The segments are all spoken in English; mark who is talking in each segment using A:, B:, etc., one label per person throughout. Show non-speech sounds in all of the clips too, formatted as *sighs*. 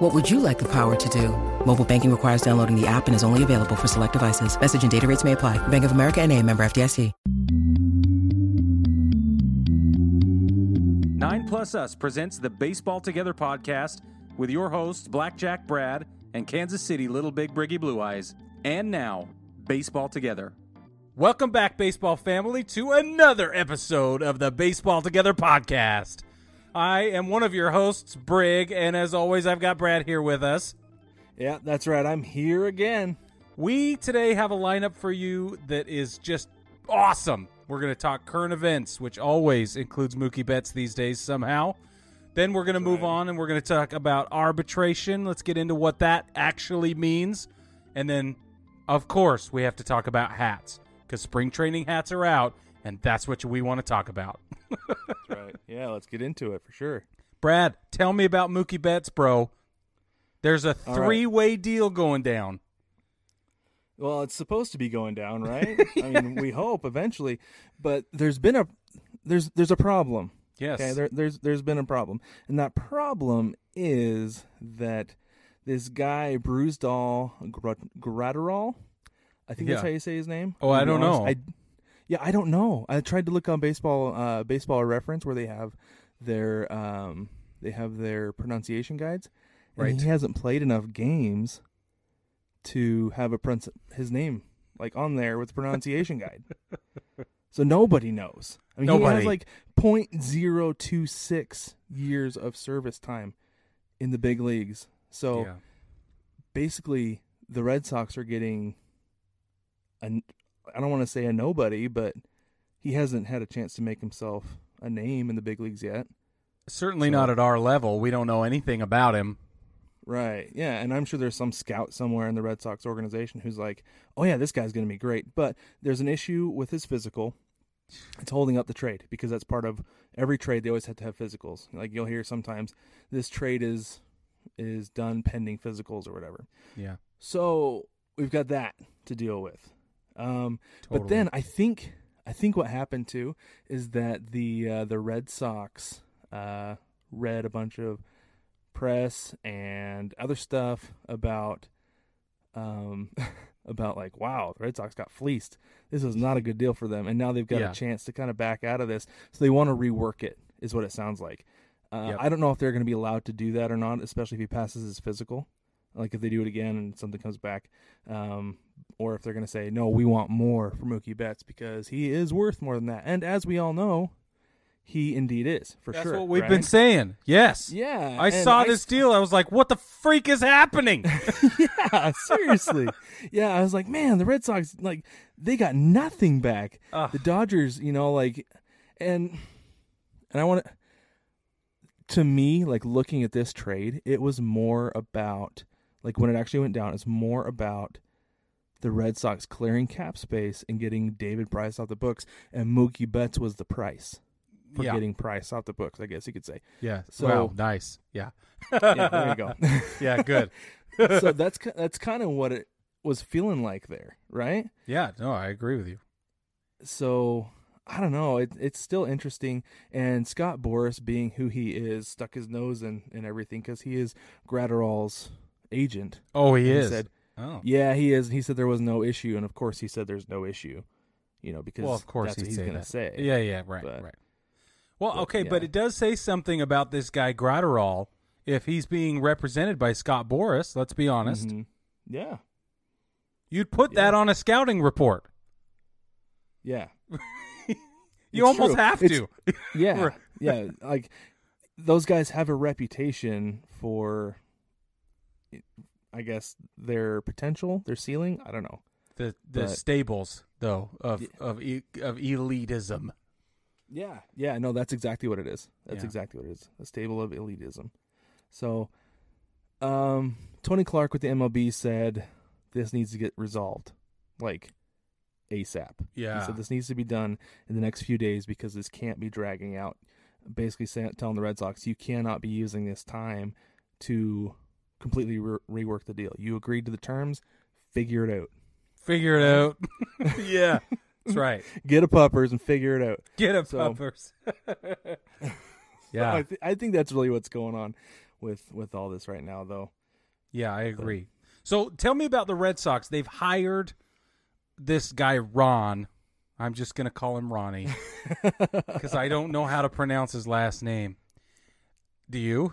A: What would you like the power to do? Mobile banking requires downloading the app and is only available for select devices. Message and data rates may apply. Bank of America and a member FDIC.
B: 9 Plus Us presents the Baseball Together podcast with your hosts, Blackjack Brad and Kansas City Little Big Briggy Blue Eyes. And now, Baseball Together. Welcome back, baseball family, to another episode of the Baseball Together podcast. I am one of your hosts, Brig, and as always, I've got Brad here with us.
C: Yeah, that's right. I'm here again.
B: We today have a lineup for you that is just awesome. We're going to talk current events, which always includes Mookie Betts these days somehow. Then we're going to move on and we're going to talk about arbitration. Let's get into what that actually means. And then, of course, we have to talk about hats because spring training hats are out, and that's what we want to talk about.
C: That's right. Yeah, let's get into it for sure.
B: Brad, tell me about Mookie Betts, bro. There's a three way deal going down.
C: Well, it's supposed to be going down, right? *laughs* I mean, we hope eventually, but there's been a there's there's a problem.
B: Yes.
C: Okay, there, there's there's been a problem, and that problem is that this guy Bruce Bruisdall Graterol, I think
B: Yeah.
C: that's how you say his name.
B: Oh, I don't
C: honest,
B: know.
C: I, yeah, I don't know. I tried to look on baseball uh, baseball reference where they have their um they have their pronunciation guides, and
B: Right.
C: he hasn't played enough games to have a pronunci- his name like on there with the pronunciation guide. *laughs* So nobody knows. I mean, he
B: Nobody.
C: has like point zero two six years of service time in the big leagues. So
B: yeah.
C: basically, the Red Sox are getting a. I don't want to say a nobody, but he hasn't had a chance to make himself a name in the big leagues yet.
B: Certainly
C: So-
B: not at our level. We don't know anything about him.
C: Right. Yeah, and I'm sure there's some scout somewhere in the Red Sox organization who's like, "Oh yeah, this guy's going to be great." But there's an issue with his physical. It's holding up the trade because that's part of every trade. They always have to have physicals. Like you'll hear sometimes this trade is is done pending physicals or whatever.
B: Yeah.
C: So we've got that to deal with. Um,
B: Totally.
C: But then I think I think what happened too is that the uh, the Red Sox uh, read a bunch of press and other stuff about um, *laughs* about like wow the Red Sox got fleeced. This was not a good deal for them, and now they've got
B: Yeah.
C: a chance to kind of back out of this. So they want to rework it, is what it sounds like. Uh,
B: Yep.
C: I don't know if they're going to be allowed to do that or not, especially if he passes his physical. Like if they do it again and something comes back, um, or if they're going to say no, we want more for Mookie Betts because he is worth more than that. And as we all know, he indeed is for
B: That's
C: sure.
B: what we've
C: right?
B: been saying. Yes.
C: Yeah,
B: I saw
C: I
B: this
C: s-
B: deal. I was like, what the freak is happening? *laughs*
C: yeah, seriously. yeah, I was like, man, the Red Sox like they got nothing back.
B: Ugh.
C: The Dodgers, you know, like and and I want to to me, like looking at this trade, it was more about like when it actually went down, it's more about the Red Sox clearing cap space and getting David Price off the books, and Mookie Betts was the price for
B: Yeah.
C: getting Price off the books. I guess you could say.
B: yeah.
C: So-
B: wow. Nice. Yeah.
C: Yeah, there you go. *laughs*
B: yeah. Good.
C: so that's that's kind of what it was feeling like there, right?
B: yeah. No, I agree with you.
C: So I don't know. It, it's still interesting, and Scott Boras, being who he is, stuck his nose in and everything because he is Graterol's agent.
B: Oh, he
C: And
B: is.
C: said,
B: oh.
C: "Yeah, he is." He said there was no issue, and of course he said there's no issue. You know, because
B: Well, of course
C: that's what he's gonna
B: that.
C: say.
B: Yeah. Yeah. Right.
C: But-
B: right. Well,
C: but,
B: okay, but it does say something about this guy Graterol. If he's being represented by Scott Boras, let's be honest,
C: Mhm. Yeah,
B: you'd put
C: Yeah.
B: that on a scouting report.
C: yeah, *laughs*
B: You almost
C: true.
B: have
C: It's-
B: to. *laughs*
C: yeah, yeah. Like those guys have a reputation for, I guess, their potential, their ceiling. I don't know.
B: the the
C: But-
B: stables though of
C: Yeah.
B: of e- of elitism.
C: Yeah, yeah, no, that's exactly what it is. That's
B: Yeah.
C: exactly what it is. A stable of elitism. So, um, Tony Clark with the MLB said this needs to get resolved, like ASAP.
B: Yeah.
C: He said this needs to be done in the next few days because this can't be dragging out. Basically, saying, telling the Red Sox, you cannot be using this time to completely re- rework the deal. You agreed to the terms, figure it out.
B: Figure it out. *laughs* yeah, that's right.
C: Get a puppers and figure it out.
B: Get up,
C: So-
B: puppers. *laughs* yeah,
C: I, th- I think that's really what's going on with with all this right now, though.
B: yeah, I agree. So tell me about the Red Sox. They've hired this guy Ron. I'm just gonna call him Ronnie *laughs* because I don't know how to pronounce his last name. Do you?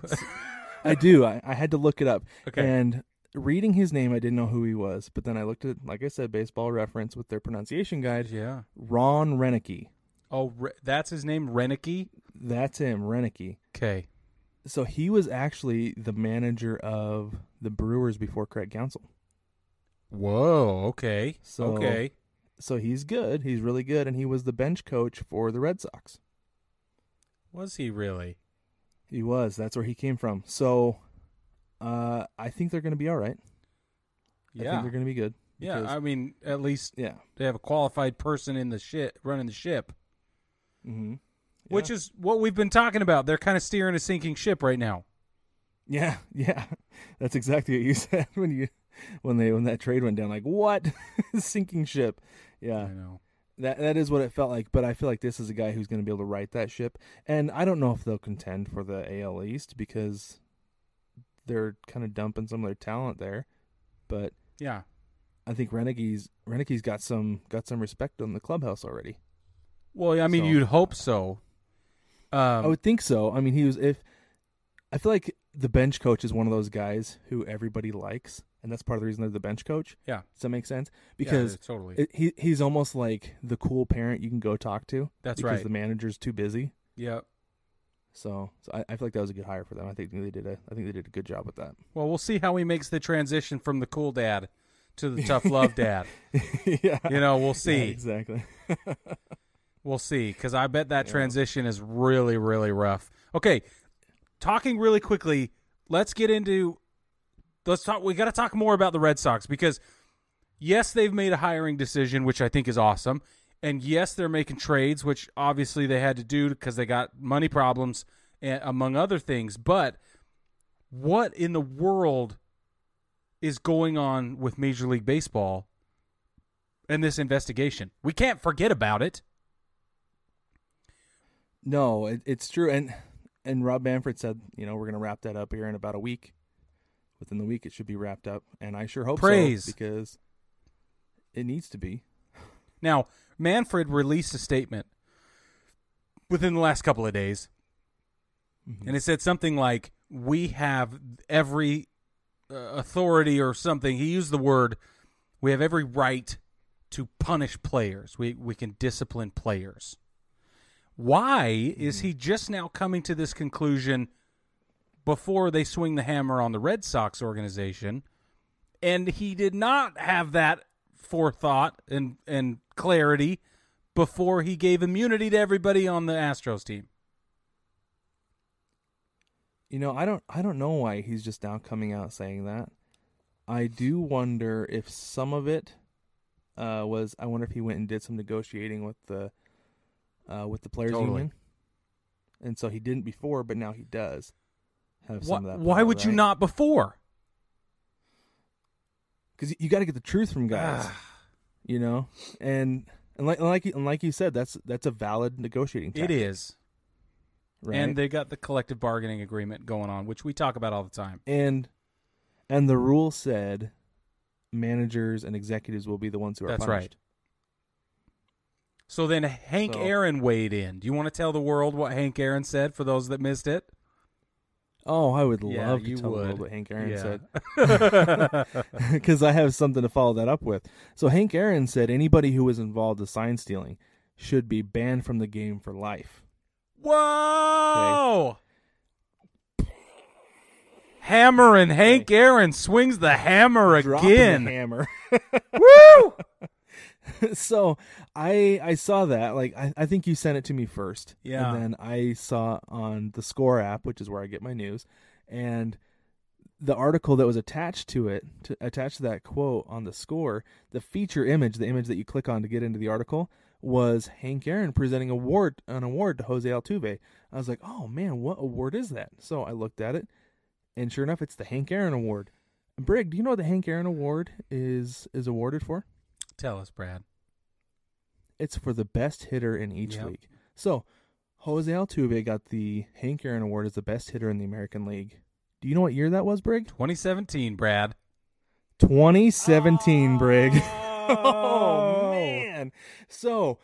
C: I do. I, I had to look it up.
B: Okay.
C: And reading his name, I didn't know who he was. But then I looked at, like I said, baseball reference with their pronunciation guide.
B: yeah.
C: Ron Roenicke.
B: Oh, Re- that's his name, Roenicke.
C: That's him, Roenicke.
B: Okay.
C: So he was actually the manager of the Brewers before Craig Counsell.
B: Whoa. Okay.
C: So-
B: okay.
C: So he's good. He's really good. And he was the bench coach for the Red Sox.
B: Was he really?
C: He was. That's where he came from. So uh, I think they're going to be all right. I
B: Yeah.
C: think they're going to be good.
B: Yeah. I mean, at least
C: yeah.
B: they have a qualified person in the ship running the ship,
C: Mm-hmm.
B: which is what we've been talking about. They're kind of steering a sinking ship right now.
C: Yeah, *laughs* yeah. That's exactly what you *laughs* said when you when they when that trade went down. Like what? *laughs* Sinking ship. Yeah.
B: I know.
C: That that is what it felt like. But I feel like this is a guy who's going to be able to right that ship. And I don't know if they'll contend for the AL East because they're kind of dumping some of their talent there. But
B: Yeah.
C: I think Roenicke's Roenicke's got some got some respect on the clubhouse already.
B: Well, I mean,
C: So-
B: you'd hope so. Um,
C: I would think so. I mean, he was if I feel like the bench coach is one of those guys who everybody likes, and that's part of the reason they're the bench coach.
B: Yeah.
C: Does that make sense?
B: yeah,
C: Because
B: totally.
C: it, he he's almost like the cool parent you can go talk to.
B: That's right.
C: because
B: right.
C: The manager's too busy.
B: yeah.
C: So, so I, I feel like that was a good hire for them. I think they did a I think they did a good job with that.
B: Well, we'll see how he makes the transition from the cool dad to the tough *laughs* love dad. *laughs*
C: yeah.
B: You know, we'll
C: Yeah,
B: see.
C: exactly. *laughs*
B: We'll see because I bet that
C: Yeah.
B: transition is really, really rough. Okay, talking really quickly. Let's get into. Let's talk. We got to talk more about the Red Sox because yes, they've made a hiring decision, which I think is awesome, and yes, they're making trades, which obviously they had to do because they got money problems, and among other things. But what in the world is going on with Major League Baseball and this investigation? We can't forget about it.
C: No, it, it's true, and and Rob Manfred said, you know, we're going to wrap that up here in about a week. Within the week, it should be wrapped up, and I sure hope
B: Praise.
C: so because it needs to be.
B: Now, Manfred released a statement within the last couple of days, and it said something like, "We have every uh, authority or something." He used the word, "We have every right to punish players. We we can discipline players." Why is he just now coming to this conclusion before they swing the hammer on the Red Sox organization? And he did not have that forethought and and clarity before he gave immunity to everybody on the Astros team.
C: You know, I don't I don't know why he's just now coming out saying that. I do wonder if some of it uh, was I wonder if he went and did some negotiating with the uh, with the players
B: Totally.
C: union. And so he didn't before, but now he does have
B: Why,
C: some of that.
B: why
C: power,
B: would you
C: right?
B: not before?
C: Cuz you got to get the truth from guys, ah. you know? And and like and like you- and like you said that's that's a valid negotiating
B: It
C: tactic,
B: is.
C: right?
B: And they got the collective bargaining agreement going on, which we talk about all the time.
C: and and the rule said managers and executives will be the ones who are
B: That's
C: punished.
B: right. So then Hank
C: So-
B: Aaron weighed in. Do you want to tell the world what Hank Aaron said for those that missed it?
C: Oh, I would
B: Yeah,
C: love to
B: you
C: tell the world
B: would.
C: what Hank Aaron
B: Yeah.
C: said *laughs* *laughs* because I have something to follow that up with. So Hank Aaron said anybody who was involved with sign stealing should be banned from the game for life.
B: Whoa! Hammer and Hank Aaron swings the hammer
C: Dropping
B: again.
C: the hammer. *laughs*
B: Woo! *laughs*
C: so I I saw that. Like I, I think you sent it to me first.
B: Yeah.
C: And then I saw on the Score app, which is where I get my news, and the article that was attached to it, to, attached to that quote on the score, the feature image, the image that you click on to get into the article, was Hank Aaron presenting award an award to Jose Altuve. I was like, oh man, what award is that? So I looked at it, and sure enough, it's the Hank Aaron Award. Brig, do you know what the Hank Aaron Award is is awarded for?
B: Tell us, Brad.
C: It's for the best hitter in each
B: Yep.
C: league. So Jose Altuve got the Hank Aaron Award as the best hitter in the American League. Do you know what year that was, Brig?
B: 2017, Brad.
C: 2017, Brig.
B: Oh. *laughs*
C: oh man. So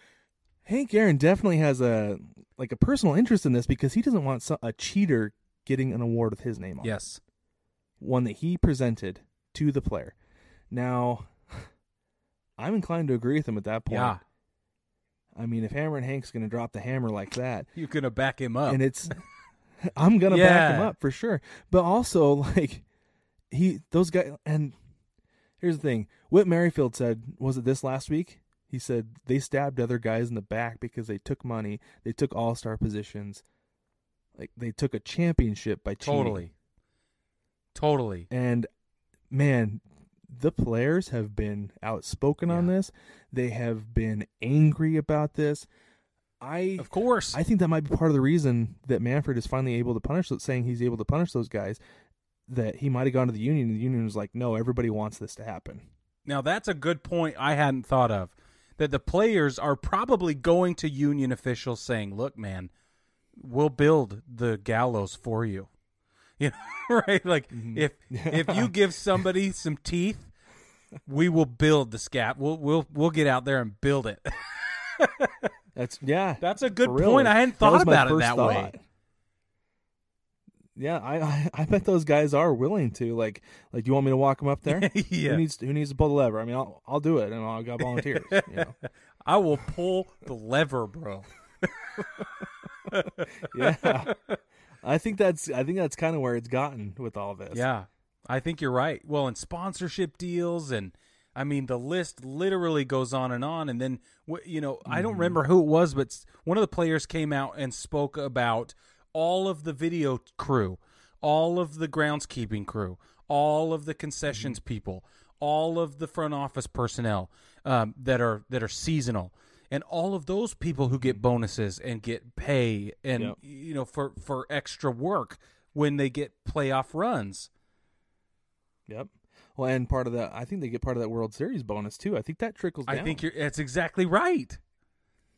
C: Hank Aaron definitely has a like a personal interest in this because he doesn't want a cheater getting an award with his name on.
B: Yes.
C: One that he presented to the player. Now, I'm inclined to agree with him at that point.
B: Yeah.
C: I mean, if Hammer and Hank's going to drop the hammer like that, *laughs*
B: You're going to back him up.
C: and it's *laughs* I'm gonna back him up for sure. But also *laughs* like he those guys and here's the thing. Whit Merrifield said, was it this last week? He said they stabbed other guys in the back because they took money, they took all star positions. Like they took a championship by cheating.
B: totally. Totally.
C: And man, the players have been outspoken on this. They have been angry about this. I
B: Of course.
C: I think that might be part of the reason that Manfred is finally able to punish, saying he's able to punish those guys. That he might have gone to the union, and the union was like, "No, everybody wants this to happen."
B: Now that's a good point I hadn't thought of. That the players are probably going to union officials saying, "Look, man, we'll build the gallows for you." You know, *laughs* right? Like mm-hmm. if if you give somebody *laughs* some teeth, we will build the scat. We'll we'll we'll get out there and build it. *laughs*
C: That's yeah.
B: That's a good point. I hadn't thought about it that
C: thought.
B: way.
C: Yeah, I, I bet those guys are willing to like like. Do you want me to walk them up there?
B: Yeah.
C: Who needs to, Who needs to pull the lever? I mean, I'll I'll do it, and I'll got volunteers. you know?
B: I will pull the lever, bro.
C: Yeah, I think that's I think that's kind of where it's gotten with all this.
B: Yeah, I think you're right. Well, and sponsorship deals, and I mean, the list literally goes on and on. And then, you know, I don't remember who it was, but one of the players came out and spoke about all of the video crew, all of the groundskeeping crew, all of the concessions people, all of the front office personnel um, that are that are seasonal. And all of those people who get bonuses and get pay and
C: Yep.
B: you know for for extra work when they get playoff runs.
C: Yep. Well, and part of that, I think they get part of that World Series bonus too. I think that trickles down.
B: I think you're that's exactly right.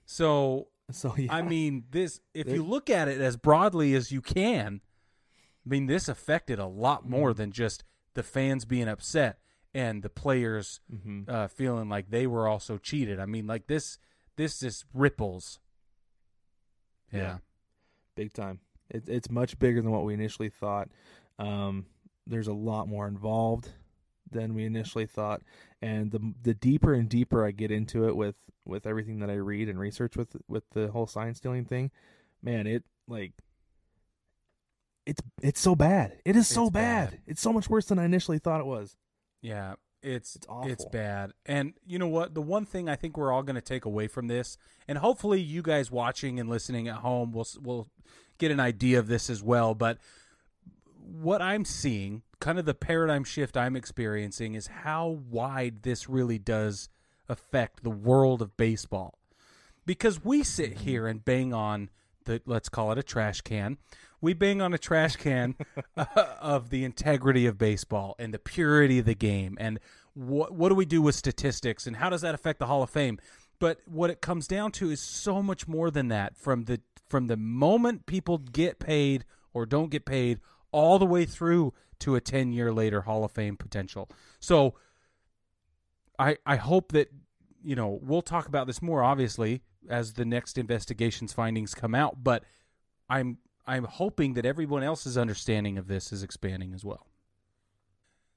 B: So
C: so. Yeah.
B: I mean this if
C: There-
B: you look at it as broadly as you can, I mean this affected a lot more
C: Mm-hmm.
B: than just the fans being upset and the players
C: Mhm.
B: uh, feeling like they were also cheated. I mean like this this just ripples. Yeah.
C: Yeah. big time. It, it's much bigger than what we initially thought. Um, there's a lot more involved than we initially thought, and the the deeper and deeper I get into it with with everything that I read and research with with the whole sign stealing thing, man, it like it's it's so bad. It is so bad.
B: bad.
C: It's so much worse than I initially thought it was.
B: Yeah, it's
C: It's awful.
B: it's bad. And you know what? The one thing I think we're all going to take away from this, and hopefully you guys watching and listening at home will will get an idea of this as well. But what I'm seeing, kind of the paradigm shift I'm experiencing, is how wide this really does affect the world of baseball. Because we sit here and bang on the let's call it a trash can. We bang on a trash can *laughs* uh, of the integrity of baseball and the purity of the game and what what do we do with statistics and how does that affect the Hall of Fame? But what it comes down to is so much more than that. From the from the moment people get paid or don't get paid, all the way through to a ten year later Hall of Fame potential. So I I hope that you know we'll talk about this more obviously as the next investigations findings come out, but I'm I'm hoping that everyone else's understanding of this is expanding as well.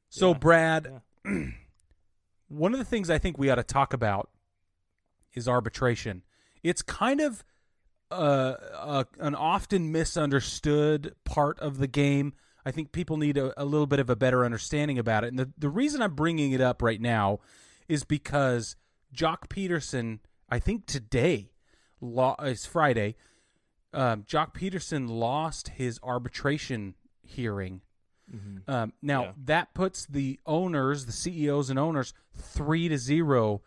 B: So
C: Yeah.
B: Brad, *clears throat* one of the things I think we ought to talk about is arbitration. It's kind of uh, a, an often misunderstood part of the game. I think people need a, a little bit of a better understanding about it. And the, the reason I'm bringing it up right now is because Joc Pederson, I think today, law is Friday. Um, Joc Pederson lost his arbitration hearing Um, now
C: Yeah.
B: that puts the owners, the CEOs and owners, three to zero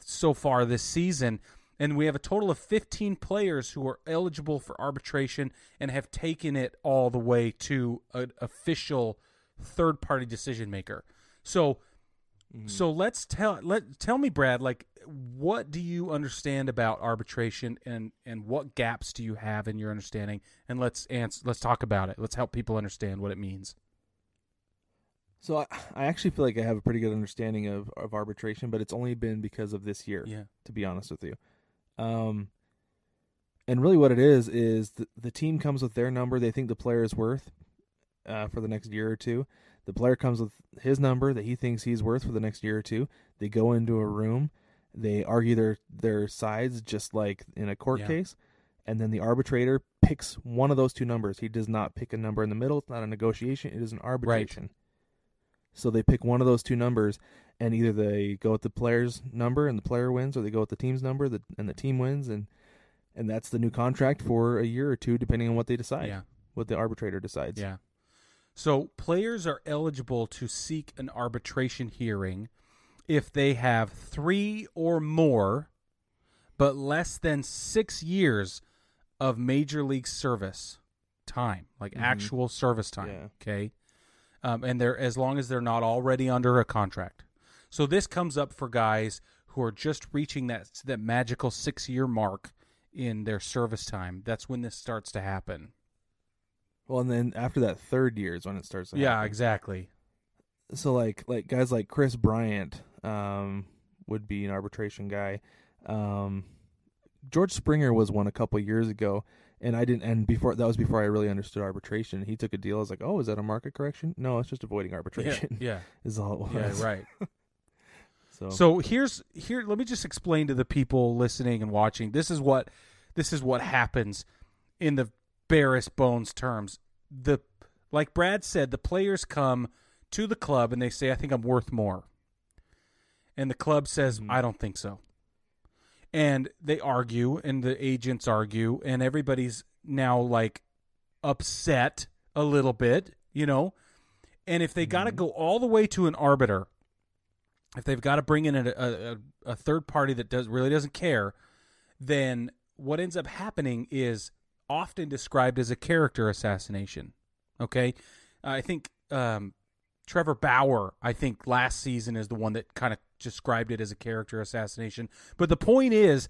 B: so far this season, and we have a total of fifteen players who are eligible for arbitration and have taken it all the way to an official third-party decision maker. So, so let's tell let tell me, Brad, like what do you understand about arbitration, and and what gaps do you have in your understanding? And let's answer, let's talk about it. Let's help people understand what it means.
C: So I, I actually feel like I have a pretty good understanding of, of arbitration, but it's only been because of this year.
B: Yeah.
C: To be honest with you, um, and really what it is is the, the team comes with their number they think the player is worth, uh, for the next year or two. The player comes with his number that he thinks he's worth for the next year or two. They go into a room, they argue their their sides just like in a court
B: Yeah.
C: case, and then the arbitrator picks one of those two numbers. He does not pick a number in the middle. It's not a negotiation. It is an arbitration. So they pick one of those two numbers, and either they go with the player's number and the player wins, or they go with the team's number and the team wins, and and that's the new contract for a year or two, depending on what they decide,
B: Yeah.
C: what the arbitrator decides.
B: Yeah. So players are eligible to seek an arbitration hearing if they have three or more, but less than six years of major league service time, like actual service time.
C: Yeah.
B: Okay. Um, and they're as long as they're not already under a contract. So this comes up for guys who are just reaching that that magical six year mark in their service time. That's when this starts to happen.
C: Well, and then after that third year is when it starts. To
B: Yeah,
C: happen.
B: exactly.
C: so like like guys like Kris Bryant um, would be an arbitration guy. Um, George Springer was one a couple years ago, and I didn't. And before that was before I really understood arbitration. He took a deal. I was like, oh, is that a market correction? No, it's just avoiding arbitration.
B: yeah. *laughs*
C: is all it
B: Yeah, right. *laughs*
C: So,
B: So here's here. Let me just explain to the people listening and watching. This is what this is what happens in the barest bones terms. The like Brad said, the players come to the club and they say, "I think I'm worth more," and the club says,
C: Mhm.
B: "I don't think so." And they argue, and the agents argue, and everybody's now like upset a little bit, you know. And if they got to go all the way to an arbiter, if they've got to bring in a, a, a third party that does really doesn't care, then what ends up happening is often described as a character assassination. Okay, I think um, Trevor Bauer, I think last season is the one that kind of described it as a character assassination. But the point is,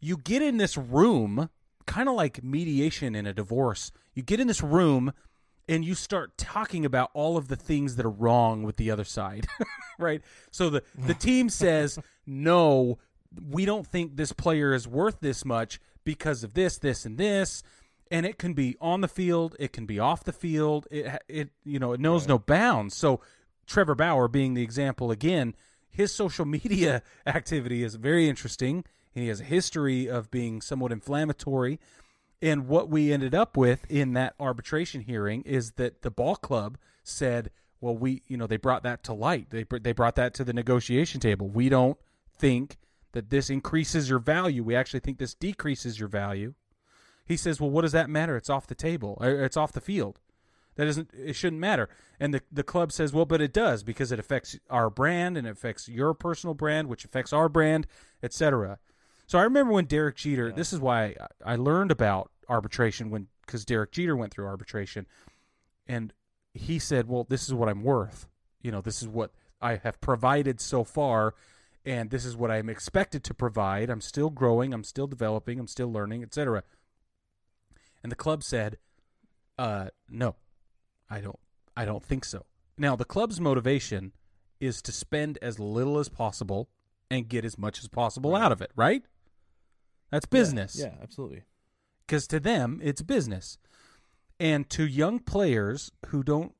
B: you get in this room, kind of like mediation in a divorce. You get in this room and you start talking about all of the things that are wrong with the other side, *laughs* right? So the the team says, *laughs* "No, we don't think this player is worth this much because of this, this, and this." And it can be on the field, it can be off the field. It it you know it knows no bounds. So Trevor Bauer being the example again, his social *laughs* media activity is very interesting. He has a history of being somewhat inflammatory. And what we ended up with in that arbitration hearing is that the ball club said, well, we, you know, they brought that to light. They, they brought that to the negotiation table. We don't think that this increases your value. We actually think this decreases your value. He says, well, what does that matter? It's off the table. or It's off the field. That doesn't. It shouldn't matter. And the the club says, well, but it does because it affects our brand and it affects your personal brand, which affects our brand, etc. So I remember when Derek Jeter. This is why I I learned about arbitration when because Derek Jeter went through arbitration, and he said, well, this is what I'm worth. You know, this is what I have provided so far, and this is what I'm expected to provide. I'm still growing. I'm still developing. I'm still learning, etc. And the club said, uh, no, I don't I don't think so. Now the club's motivation is to spend as little as possible and get as much as possible out of it, right? That's business.
C: Yeah, absolutely.
B: Because to them it's business. And to young players who don't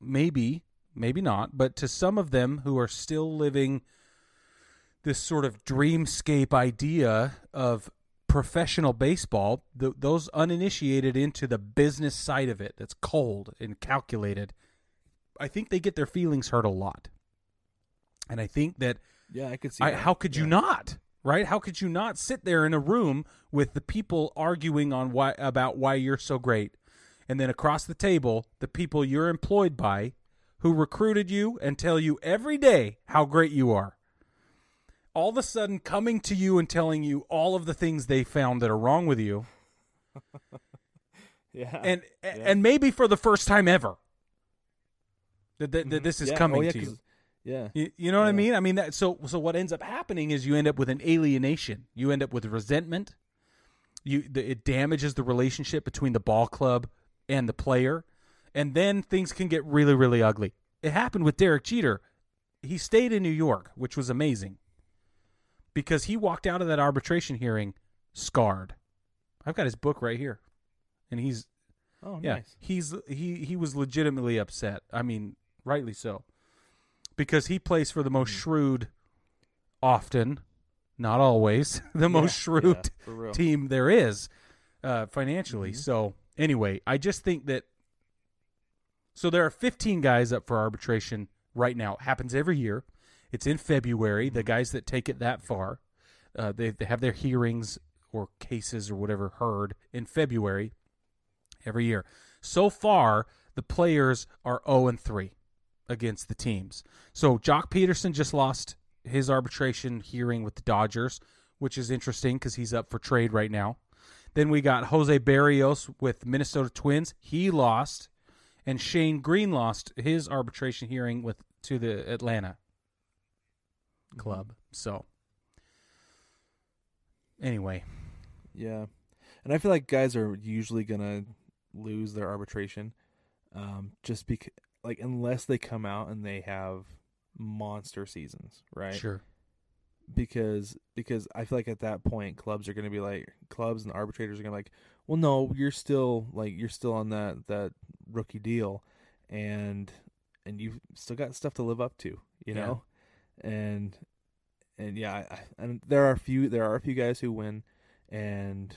B: maybe, maybe not, but to some of them who are still living this sort of dreamscape idea of professional baseball, th- those uninitiated into the business side of it that's cold and calculated, I think they get their feelings hurt a lot. And I think that
C: Yeah, I could see.
B: I, how could you not? Right? How could you not sit there in a room with the people arguing on why about why you're so great? And then across the table, the people you're employed by who recruited you and tell you every day how great you are. All of a sudden coming to you and telling you all of the things they found that are wrong with you. *laughs*
C: Yeah.
B: And and maybe for the first time ever. That, that, that this is
C: Mm-hmm. Yeah.
B: coming
C: oh, yeah,
B: to you.
C: Yeah.
B: You, you know what I mean? I mean that. So so what ends up happening is you end up with an alienation. You end up with resentment. You the, it damages the relationship between the ball club and the player, and then things can get really really ugly. It happened with Derek Jeter. He stayed in New York, which was amazing, because he walked out of that arbitration hearing scarred. I've got his book right here, and he's
C: Oh,
B: yeah,
C: nice.
B: he's he he was legitimately upset. I mean, rightly so, because he plays for the most
C: Mm-hmm.
B: shrewd, often, not always, *laughs* the most shrewd
C: yeah,
B: team there is uh, financially.
C: Mhm.
B: So anyway, I just think that. So there are 15 guys up for arbitration right now. It happens every year. It's in February. The guys that take it that far, uh, they they have their hearings or cases or whatever heard in February every year. So far, the players are 0 and 3 against the teams. So Joc Pederson just lost his arbitration hearing with the Dodgers, which is interesting because he's up for trade right now. Then we got Jose Berrios with Minnesota Twins. He lost, and Shane Greene lost his arbitration hearing with to the Atlanta club. So anyway,
C: Yeah, and I feel like guys are usually gonna lose their arbitration, um, just because like unless they come out and they have monster seasons, right?
B: sure.
C: Because because I feel like at that point clubs are gonna be like clubs and arbitrators are gonna be like, well, no, you're still like you're still on that that rookie deal, and and you've still got stuff to live up to, you
B: Yeah.
C: know, and and yeah, I, and there are a few there are a few guys who win, and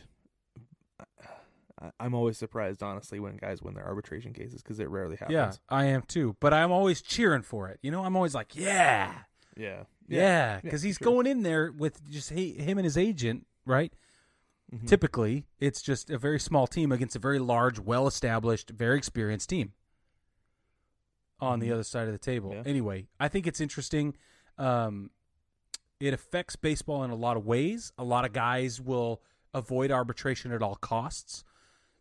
C: I, I'm always surprised, honestly, when guys win their arbitration cases because it rarely happens.
B: Yeah, I am too. But I'm always cheering for it. You know, I'm always like, yeah,
C: yeah,
B: yeah, because
C: yeah,
B: he's
C: sure.
B: going in there with just he, him and his agent, right?
C: Mhm.
B: Typically, it's just a very small team against a very large, well-established, very experienced team on the
C: Mhm.
B: other side of the table.
C: Yeah.
B: Anyway, I think it's interesting. Um, it affects baseball in a lot of ways. A lot of guys will avoid arbitration at all costs.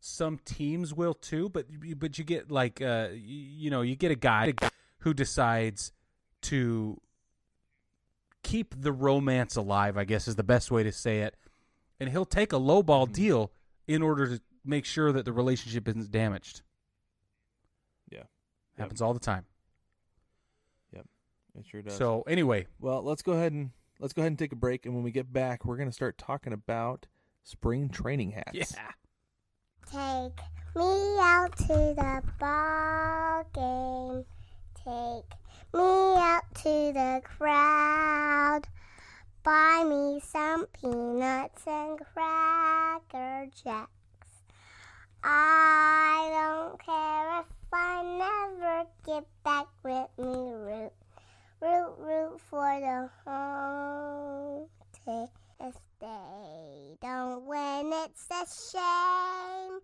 B: Some teams will too, but but you get like uh, you know you get a guy who decides to keep the romance alive. I guess is the best way to say it, and he'll take a lowball
C: Mhm.
B: deal in order to make sure that the relationship isn't damaged.
C: Yeah.
B: happens all the time.
C: It sure does.
B: So anyway,
C: well, let's go ahead and let's go ahead and take a break, and when we get back, we're gonna start talking about spring training hats.
B: yeah.
D: Take me out to the ball game. Take me out to the crowd. Buy me some peanuts and cracker jacks. I don't care if I never get back with me. Root, root, root for the home team. If they don't win, it's a shame.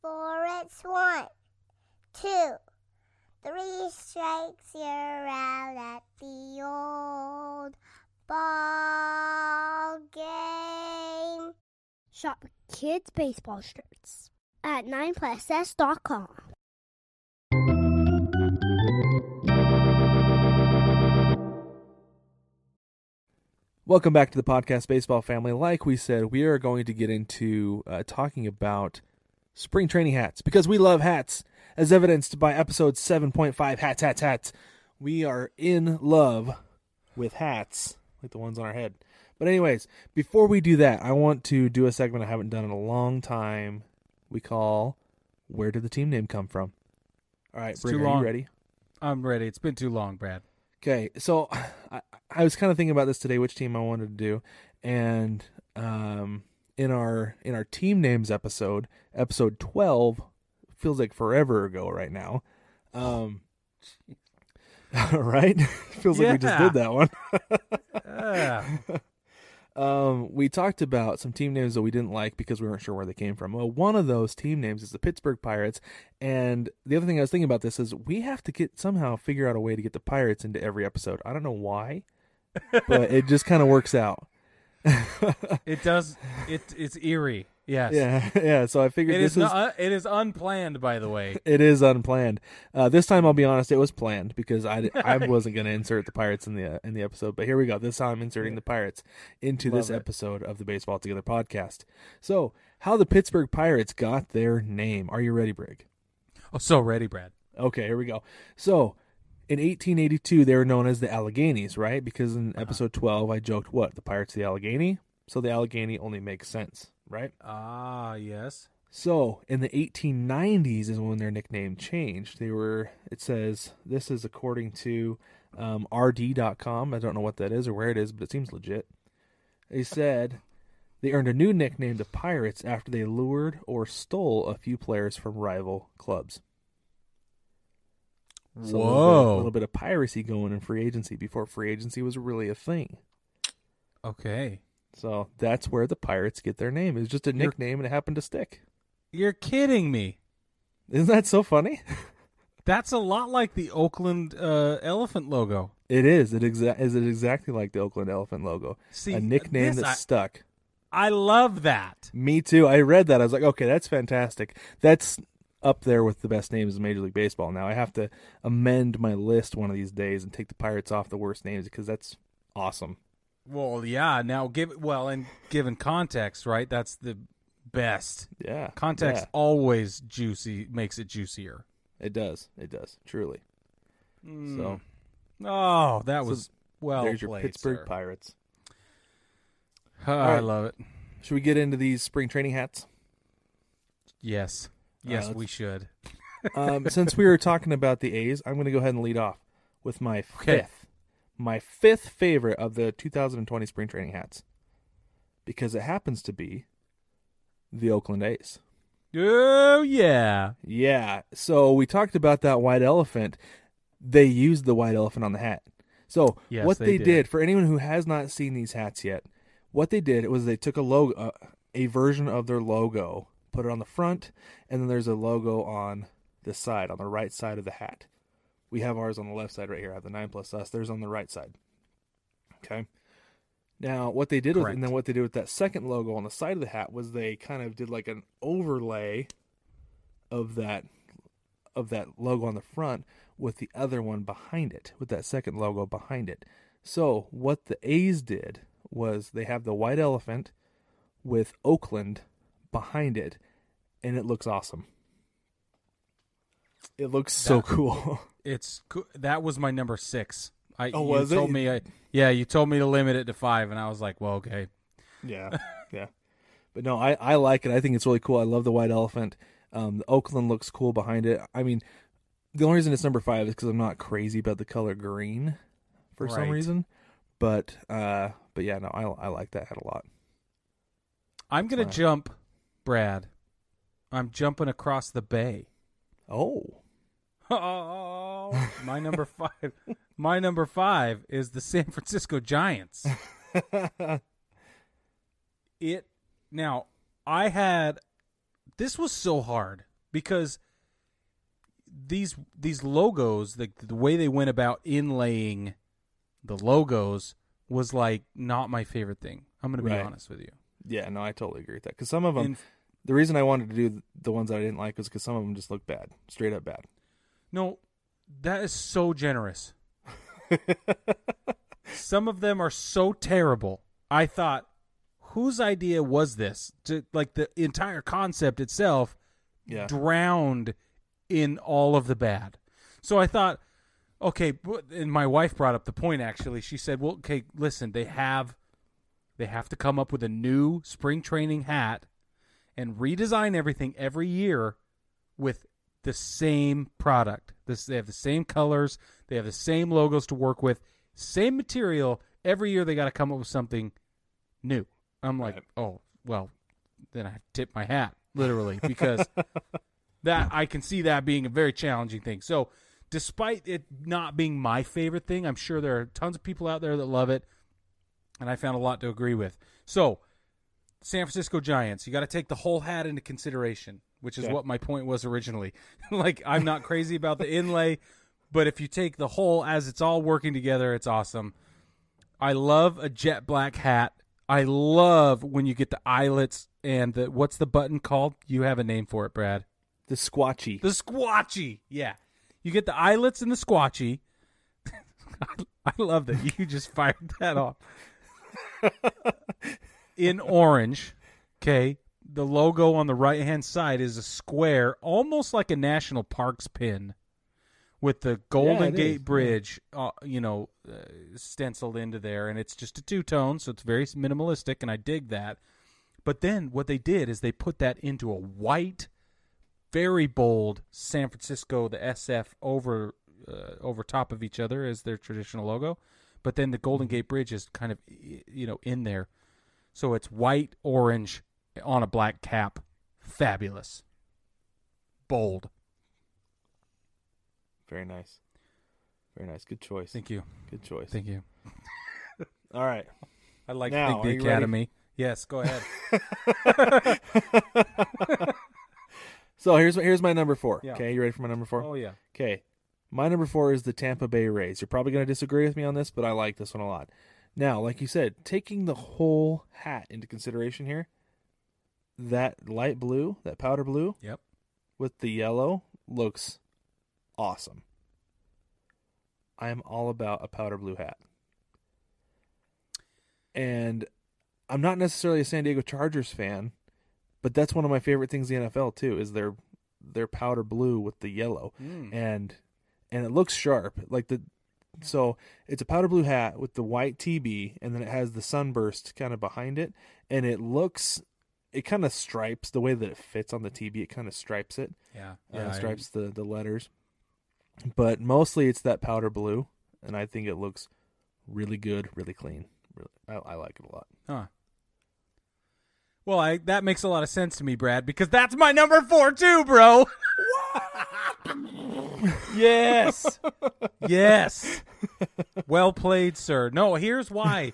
D: For it's one, two, three strikes, you're out at the old ball game.
E: Shop kids' baseball shirts at 9plusS.com.
C: Welcome back to the podcast, baseball family. Like we said, we are going to get into uh, talking about spring training hats because we love hats, as evidenced by episode seven point five. Hats, hats, hats. We are in love with hats, like the ones on our head. But anyways, before we do that, I want to do a segment I haven't done in a long time. We call "Where did the team name come from?" All right,
B: too
C: are you ready?
B: I'm ready. It's been too long, Brad.
C: Okay, so I, I was kind of thinking about this today, which team I wanted to do, and um, in our in our team names episode, episode twelve, feels like forever ago right now. Um, *laughs* *laughs* right? *laughs* feels like we just did that one.
B: Ah,
C: Um, we talked about some team names that we didn't like because we weren't sure where they came from. Well, one of those team names is the Pittsburgh Pirates, and the other thing I was thinking about this is we have to get somehow figure out a way to get the Pirates into every episode. I don't know why, but it just kind of works out. *laughs*
B: It does. It it's eerie. Yes.
C: Yeah, *laughs* yeah. So I figured
B: It
C: this
B: is.
C: is
B: Not, it is unplanned, by the way. *laughs*
C: it is unplanned. Uh, this time, I'll be honest, it was planned because I, *laughs* I wasn't going to insert the Pirates in the uh, in the episode. But here we go. This time, I'm inserting the Pirates into this
B: it.
C: episode of the Baseball Together podcast. So, how the Pittsburgh Pirates got their name? Are you ready, Brig?
B: Oh, so ready, Brad.
C: Okay, here we go. So, in 1882, they were known as the Alleghenies, right? Because in episode 12, I joked, what? The Pirates of the Allegheny? So the Allegheny only makes sense, right?
B: Ah, yes.
C: So in the 1890s is when their nickname changed. They were, it says, this is according to um, RD.com. I don't know what that is or where it is, but it seems legit. They said they earned a new nickname, the Pirates, after they lured or stole a few players from rival clubs. So a little bit-
B: Whoa.
C: a little bit of piracy going in free agency before free agency was really a thing.
B: Okay.
C: So that's where the Pirates get their name. It's just a
B: You're-
C: nickname and it happened to stick.
B: You're kidding me.
C: Isn't that so funny? *laughs*
B: That's a lot like the Oakland uh, elephant logo.
C: It is. It exa- is it exactly like the Oakland Elephant logo.
B: See,
C: a nickname that's
B: I-
C: stuck.
B: I love that.
C: Me too. I read that. I was like, okay, that's fantastic. That's up there with the best names in Major League Baseball. Now I have to amend my list one of these days and take the Pirates off the worst names because that's awesome.
B: Well, yeah. Now, give well, and given context, right? That's the best.
C: Yeah.
B: Context
C: Yeah.
B: always juicy makes it juicier.
C: It does. It does. Truly. So
B: Oh, that
C: So
B: was well
C: there's your
B: played,
C: Pittsburgh
B: sir.
C: Pirates.
B: Oh, *sighs*
C: All
B: I love it.
C: Should we get into these spring training hats?
B: Yes, yes,
C: right,
B: we should.
C: um, since we were talking about the A's, I'm going to go ahead and lead off with my *laughs*
B: Okay.
C: fifth, my fifth favorite of the 2020 spring training hats, because it happens to be the Oakland A's.
B: Oh yeah,
C: Yeah. So we talked about that white elephant. They used the white elephant on the hat. So
B: Yes,
C: what
B: they
C: they,
B: did.
C: did. for anyone who has not seen these hats yet, what they did was they took a logo, uh, a version of their logo, put it on the front, and then there's a logo on the side, on the right side of the hat. We have ours on the left side right here. I have the nine plus us. There's on the right side. Okay. Now, what they did with, and then what they did with that second logo on the side of the hat was they kind of did like an overlay of that of that logo on the front with the other one behind it, with that second logo behind it. So what the A's did was they have the white elephant with Oakland behind it, and it looks awesome. It looks so
B: That-
C: cool. *laughs*
B: it's that was my number six. I
C: Oh,
B: you
C: was it?
B: told me I yeah you told me to limit it to five, and I was like, well, okay.
C: Yeah, *laughs* yeah. But no, I, I like it. I think it's really cool. I love the white elephant. Um, the Oakland looks cool behind it. I mean, the only reason it's number five is because I'm not crazy about the color green for some reason. But uh, but yeah, no, I I like that hat a lot.
B: I'm gonna
C: Fine.
B: jump, Brad. I'm jumping across the bay.
C: Oh,
B: Oh, *laughs* my number five. My number five is the San Francisco Giants. *laughs* it now I had this was so hard because these these logos the the way they went about inlaying the logos was like not my favorite thing. I'm going to be
C: Right.
B: honest with you.
C: yeah, no, I totally agree with that. Because some of them,
B: In-
C: the reason I wanted to do the ones that I didn't like was because some of them just looked bad, straight up bad.
B: No, that is so generous. *laughs* Some of them are so terrible. I thought, whose idea was this? To like the entire concept itself
C: Yeah,
B: drowned in all of the bad. So I thought, okay, and my wife brought up the point actually. She said, "Well, okay, listen, they have they have to come up with a new spring training hat and redesign everything every year with the same product. This they have the same colors, they have the same logos to work with, same material. Every year they got to come up with something new. I'm like,
C: Right.
B: "Oh, well, then I tip my hat literally because *laughs* that I can see that being a very challenging thing. So, despite it not being my favorite thing, I'm sure there are tons of people out there that love it. and I found a lot to agree with. So, San Francisco Giants, you got to take the whole hat into consideration, which is
C: Okay.
B: what my point was originally. *laughs* like, I'm not crazy about the inlay, but if you take the whole as it's all working together, it's awesome. I love a jet black hat. I love when you get the eyelets and the what's the button called? You have a name for it, Brad.
C: The squatchy.
B: The squatchy. Yeah. You get the eyelets and the squatchy. *laughs* I love that you just *laughs* fired that off. In orange, okay, the logo on the right hand side is a square, almost like a national parks pin, with the Golden
C: it
B: Gate
C: is, yeah.
B: Bridge, uh, you know, uh, stenciled into there, and it's just a two tone, so it's very minimalistic, and I dig that. But then what they did is they put that into a white very bold San Francisco, the SF over uh, over top of each other as their traditional logo, but then the Golden Gate Bridge is kind of you know in there, so it's white orange on a black cap, fabulous, bold.
C: Very nice. Very nice. Good choice.
B: Thank you,
C: Good choice.
B: thank you. *laughs*
C: All right.
B: I like
C: Now,
B: the
C: ready?
B: Academy. Yes, go ahead. *laughs*
C: So here's here's my number four.
B: Yeah.
C: Okay, you ready for my number four?
B: oh yeah,
C: Okay. My number four is the Tampa Bay Rays. You're probably going to disagree with me on this, but I like this one a lot. Now, like you said, taking the whole hat into consideration here, that light blue, that powder blue
B: yep.
C: with the yellow looks awesome. I am all about a powder blue hat. And I'm not necessarily a San Diego Chargers fan, but that's one of my favorite things in the NFL too is their their powder blue with the yellow
B: Mm.
C: and and it looks sharp like the so it's a powder blue hat with the white TB and then it has the sunburst kind of behind it and it looks it kind of stripes the way that it fits on the TB it kind of stripes it
B: Yeah,
C: uh,
B: yeah. I-
C: stripes the the letters but mostly it's that powder blue and I think it looks really good really clean really I, I like it a lot
B: Huh. Well, I, that makes a lot of sense to me, Brad, because that's my number four too, bro. Yes, yes. Well played, sir. No, here's why.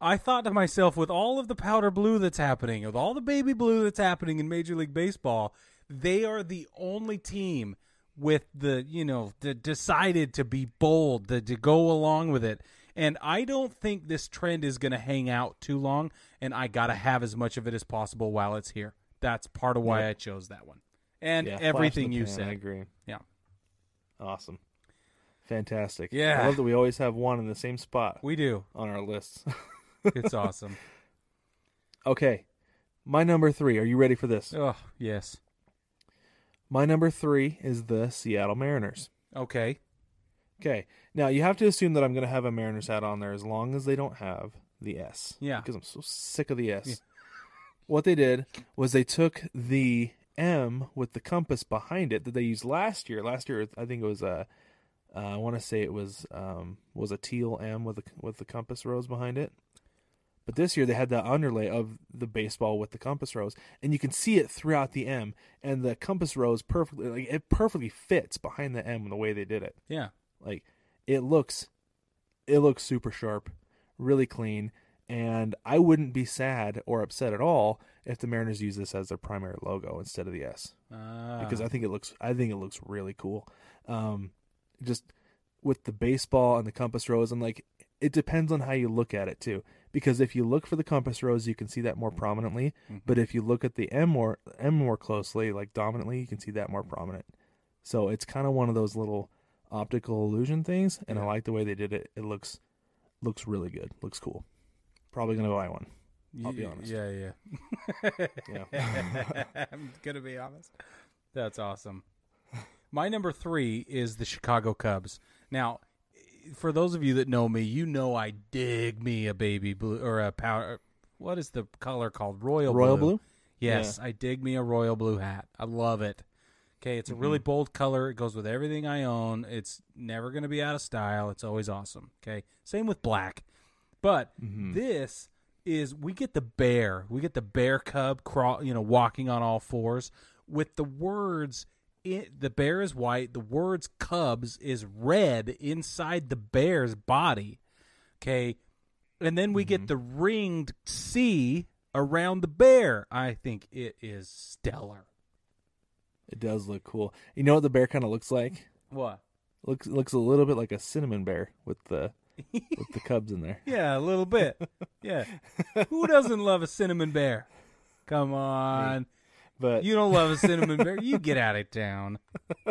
B: I thought to myself, with all of the powder blue that's happening, with all the baby blue that's happening in Major League Baseball, they are the only team with the you know the decided to be bold, the, to go along with it. And I don't think this trend is going to hang out too long. And I got to have as much of it as possible while it's here. That's part of why
C: Yeah.
B: I chose that one. And
C: Yeah,
B: everything you
C: pan,
B: said.
C: I agree
B: Yeah.
C: awesome fantastic
B: Yeah.
C: I love that we always have one in the same spot
B: We do.
C: on our lists *laughs*
B: It's awesome.
C: Okay. My number three. Are you ready for this?
B: Oh, yes.
C: My number three is the Seattle Mariners.
B: Okay.
C: Okay. Now, you have to assume that I'm going to have a Mariners hat on there as long as they don't have the S.
B: Yeah.
C: Because I'm so sick of the S.
B: Yeah.
C: What they did was they took the M with the compass behind it that they used last year. Last year, I think it was a. Uh, I want to say it was um, was a teal M with the with the compass rose behind it. But this year they had that underlay of the baseball with the compass rose, and you can see it throughout the M, and the compass rose perfectly like it perfectly fits behind the M the way they did it.
B: Yeah.
C: Like it looks, it looks super sharp, really clean, and I wouldn't be sad or upset at all if the Mariners use this as their primary logo instead of the S
B: Uh,
C: because I think it looks I think it looks really cool. Um, just with the baseball and the compass rose, and like it depends on how you look at it too. Because if you look for the compass rose, you can see that more prominently. But if you look at the M more M more closely, like dominantly, you can see that more prominent. So it's kind of one of those little optical illusion things, and I like the way they did it. It looks looks really good. Looks cool. Probably gonna buy one. I'll be honest.
B: Yeah, yeah.
C: Yeah. *laughs*
B: I'm gonna be honest. That's awesome. My number three is the Chicago Cubs. Now, for those of you that know me, you know I dig me a baby blue or a powder. What is the color called? Royal
C: Royal
B: blue.
C: blue?
B: Yes, I dig me a royal blue hat. I love it. Okay, it's a really
C: Mm-hmm.
B: bold color. It goes with everything I own. It's never going to be out of style. It's always awesome. Okay, same with black. But
C: Mm-hmm.
B: this is we get the bear. We get the bear cub crawl, you know, walking on all fours with the words it, the bear is white, the words cubs is red inside the bear's body. Okay? and then we
C: Mm-hmm.
B: get the ringed C around the bear. I think it is stellar.
C: It does look cool. You know what the bear kind of looks like?
B: What?
C: Looks looks a little bit like a cinnamon bear with the with the cubs in there.
B: Yeah, a little bit. Yeah. Who doesn't love a cinnamon bear? Come on.
C: But
B: You don't love a cinnamon bear? You get out of town. *laughs*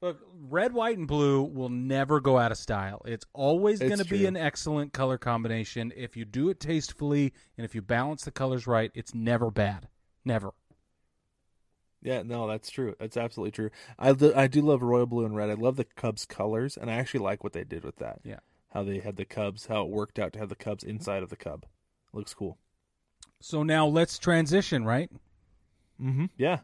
B: Look, red, white, and blue will never go out of style. It's always going to be an excellent color combination. If you do it tastefully and if you balance the colors right, it's never bad. Never.
C: Yeah, no, that's true. That's absolutely true. I do, I do love royal blue and red. I love the cubs colors, and I actually like what they did with that.
B: Yeah.
C: How they had the cubs, how it worked out to have the cubs inside of the cub. Looks cool.
B: So now let's transition, right?
C: Mm-hmm. Yeah,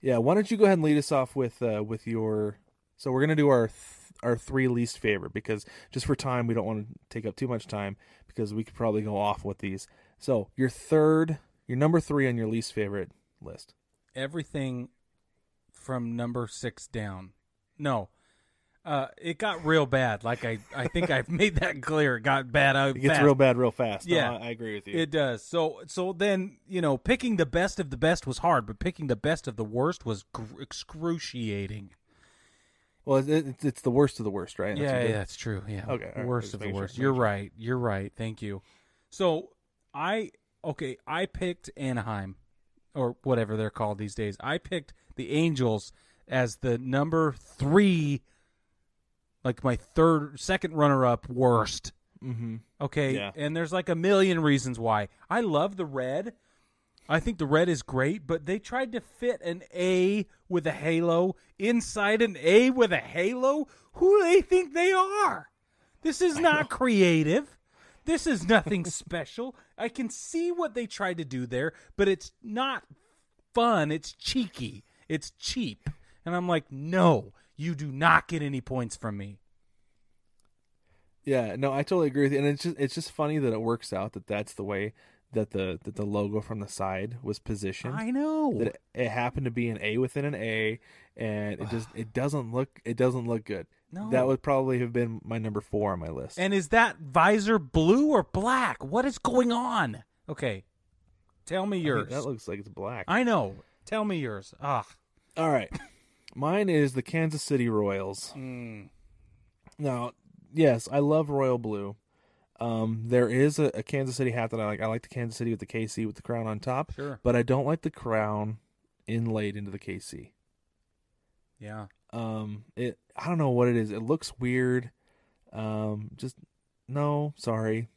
C: yeah. Why don't you go ahead and lead us off with uh, with your? So we're gonna do our th- our three least favorite because just for time we don't want to take up too much time because we could probably go off with these. So your third, your number three on your least favorite list.
B: Everything from number six down. No. Uh, it got real bad. Like I, I think I've *laughs* made that clear. It got bad. out
C: It gets
B: fast.
C: real bad real fast. No,
B: Yeah.
C: I, I agree with you.
B: It does. So so then you know picking the best of the best was hard, but picking the best of the worst was gr- excruciating.
C: well, it, it's it's the worst of the worst, right? That's
B: yeah, yeah, that's true. Yeah.
C: Okay, right,
B: Worst of the
C: making sure,
B: worst. You're right. You're right. Thank you. So I okay. I picked Anaheim, or whatever they're called these days. I picked the Angels as the number three, like my third, second runner-up worst.
C: Mhm.
B: Okay.
C: Yeah.
B: And there's like a million reasons why. I love the red. I think the red is great, but they tried to fit an A with a halo inside an A with a halo. Who do they think they are? This is not creative. This is nothing *laughs* special. I can see what they tried to do there, but it's not fun. It's cheeky. It's cheap. And I'm like, no, you do not get any points from me.
C: Yeah, no, I totally agree with you, and it's just it's just funny that it works out that that's the way that the that the logo from the side was positioned.
B: I know.
C: that it, it happened to be an A within an A, and it just it doesn't look it doesn't look good.
B: No.
C: That would probably have been my number four on my list.
B: And is that visor blue or black? What is going on? Okay. Tell me
C: I think
B: yours.
C: that looks like it's black.
B: I know. Tell me yours. Ah.
C: All right, *laughs* mine is the Kansas City Royals.
B: Mm.
C: Now, yes, I love royal blue. Um, there is a, a Kansas City hat that I like. I like the Kansas City with the KC with the crown on top,
B: Sure.
C: but I don't like the crown inlaid into the KC.
B: Yeah.
C: Um, it I don't know what it is. It looks weird. Um, just no, sorry,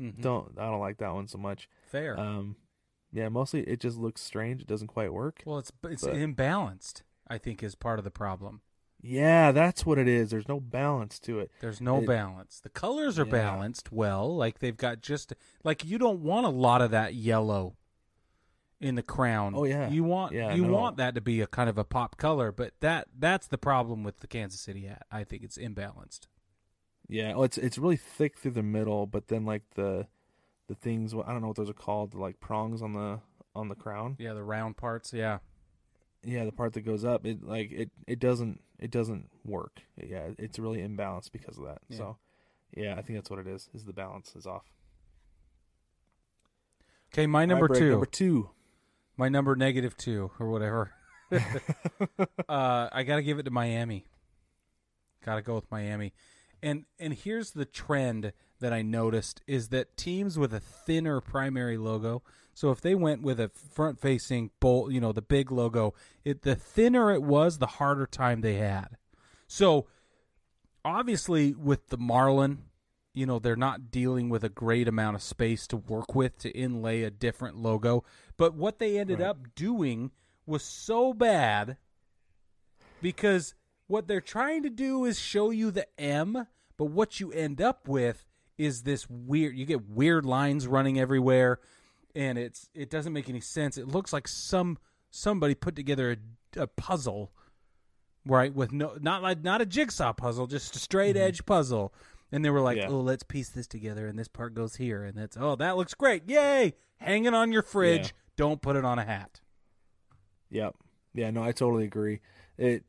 B: Mhm.
C: don't I don't like that one so much.
B: Fair.
C: Um, yeah, mostly it just looks strange. It doesn't quite work.
B: well, it's it's
C: but-
B: imbalanced. I think is part of the problem.
C: Yeah, that's what it is. There's no balance to it.
B: There's no
C: It-
B: balance. The colors are
C: Yeah.
B: balanced well. Like they've got just like you don't want a lot of that yellow in the crown.
C: Oh, yeah.
B: You want
C: Yeah,
B: you
C: no.
B: want that to be a kind of a pop color, but that that's the problem with the Kansas City hat. I think it's imbalanced.
C: Yeah, well, it's it's really thick through the middle, but then like the the things I don't know what those are called, the like prongs on the on the crown.
B: Yeah, the round parts. Yeah.
C: Yeah, the part that goes up, it like it it doesn't it doesn't work. Yeah, it's really imbalanced because of that.
B: Yeah.
C: So, yeah, I think that's what it is. Is the balance is off.
B: Okay, my number
C: Brett,
B: two.
C: Number two.
B: My number negative two or whatever. *laughs* uh, I got to give it to Miami. Got to go with Miami. And and here's the trend that I noticed is that teams with a thinner primary logo. So if they went with a front facing bolt, you know, the big logo, it the thinner it was, the harder time they had. So obviously with the Marlin, you know, they're not dealing with a great amount of space to work with to inlay a different logo. But what they ended
C: Right.
B: up doing was so bad because what they're trying to do is show you the M, but what you end up with is this weird you get weird lines running everywhere and it's it doesn't make any sense. It looks like some somebody put together a, a puzzle right with no not like not a jigsaw puzzle, just a straight mm-hmm. edge puzzle. And they were like,
C: Yeah.
B: "Oh, let's piece this together and this part goes here and that's oh, that looks great. Yay! Hanging on your fridge.
C: Yeah.
B: Don't put it on a hat."
C: Yep. Yeah, no, I totally agree. It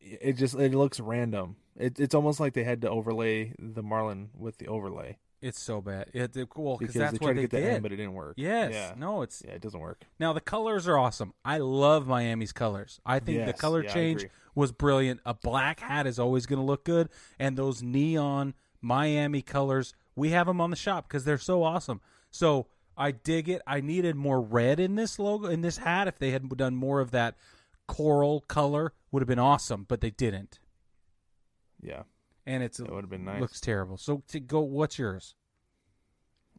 C: it just it looks random. It, it's almost like they had to overlay the Marlin with the overlay
B: It's so bad. It, it well because that's
C: they
B: what
C: tried to
B: they
C: get
B: did.
C: in, but it didn't work.
B: yes.
C: Yeah.
B: No, it's
C: Yeah, it doesn't work.
B: now the colors are awesome. I love Miami's colors. I think the color
C: yeah,
B: change was brilliant. A black hat is always going to look good, and those neon Miami colors, we have them on the shop because they're so awesome. So I dig it. I needed more red in this logo in this hat. If they had done more of that coral color, would have been awesome, but they didn't.
C: Yeah.
B: And it's
C: That would have been nice.
B: looks terrible. So to go, what's yours?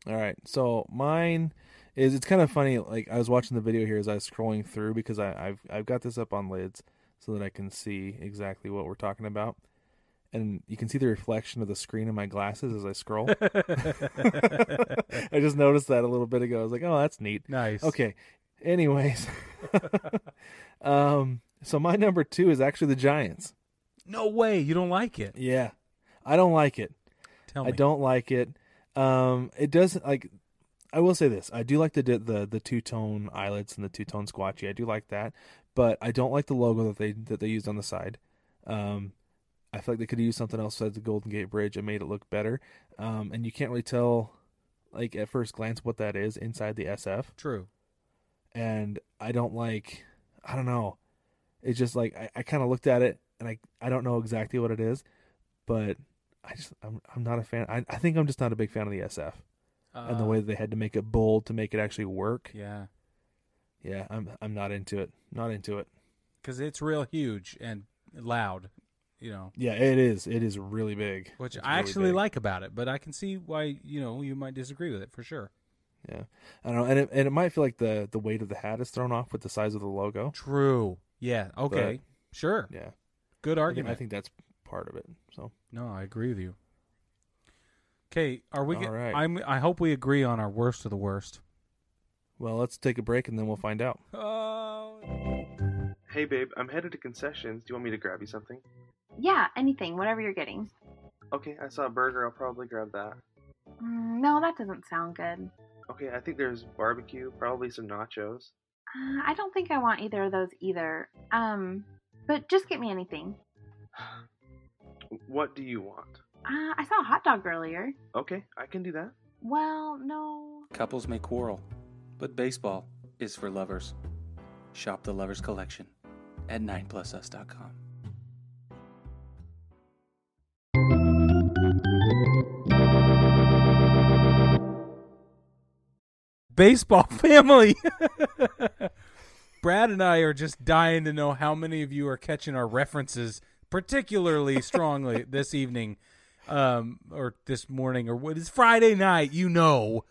C: All right. So mine is it's kind of funny. Like I was watching the video here as I was scrolling through because I, I've I've got this up on lids so that I can see exactly what we're talking about. And you can see the reflection of the screen in my glasses as I scroll. *laughs* I just noticed that a little bit ago. I was like, "Oh, that's neat."
B: Nice.
C: Okay. Anyways, *laughs* um, so my number two is actually the Giants.
B: No way. You don't like it.
C: Yeah, I don't like it.
B: Tell me.
C: I don't like it. Um, it doesn't like. I will say this: I do like the the the two tone eyelets and the two tone squatchy. I do like that, but I don't like the logo that they that they used on the side. Um, I feel like they could have used something else besides the Golden Gate Bridge and made it look better. Um, and you can't really tell, like at first glance, what that is inside the SF.
B: True.
C: And I don't like. I don't know. It's just like I, I kind of looked at it and I I don't know exactly what it is, but I just I'm I'm not a fan. I I think I'm just not a big fan of the SF and the
B: Uh,
C: way that they had to make it bold to make it actually work.
B: Yeah.
C: Yeah, I'm I'm not into it. Not into it.
B: because it's real huge and loud, you know,
C: Yeah, it is. It is really big.
B: which
C: It's
B: I
C: really
B: actually
C: big.
B: like about it. But I can see why you know you might disagree with it for sure.
C: Yeah, I don't know, and it and it might feel like the the weight of the hat is thrown off with the size of the logo.
B: True. Yeah. Okay. sure.
C: Yeah,
B: Good
C: I think,
B: argument.
C: I think that's part of it. So
B: no, I agree with you. Okay, are we?
C: All
B: get-
C: right.
B: I'm. I hope we agree on our worst of the worst.
C: well, let's take a break and then we'll find out.
B: Oh.
C: Hey, babe, I'm headed to concessions. Do you want me to grab you something?
F: Yeah, anything, whatever you're getting.
C: Okay, I saw a burger. I'll probably grab that.
F: Mm, no, that doesn't sound good.
C: Okay, I think there's barbecue, probably some nachos.
F: Uh, I don't think I want either of those either. Um, but just get me anything.
C: What do you want?
F: Uh, I saw a hot dog earlier.
C: Okay, I can do that.
F: Well, no.
G: Couples may quarrel, but baseball is for lovers. Shop the Lovers Collection at 9plusus.com.
B: baseball *laughs* family. *laughs* Brad and I are just dying to know how many of you are catching our references particularly *laughs* strongly this evening, um, or this morning, or what is Friday night. You know,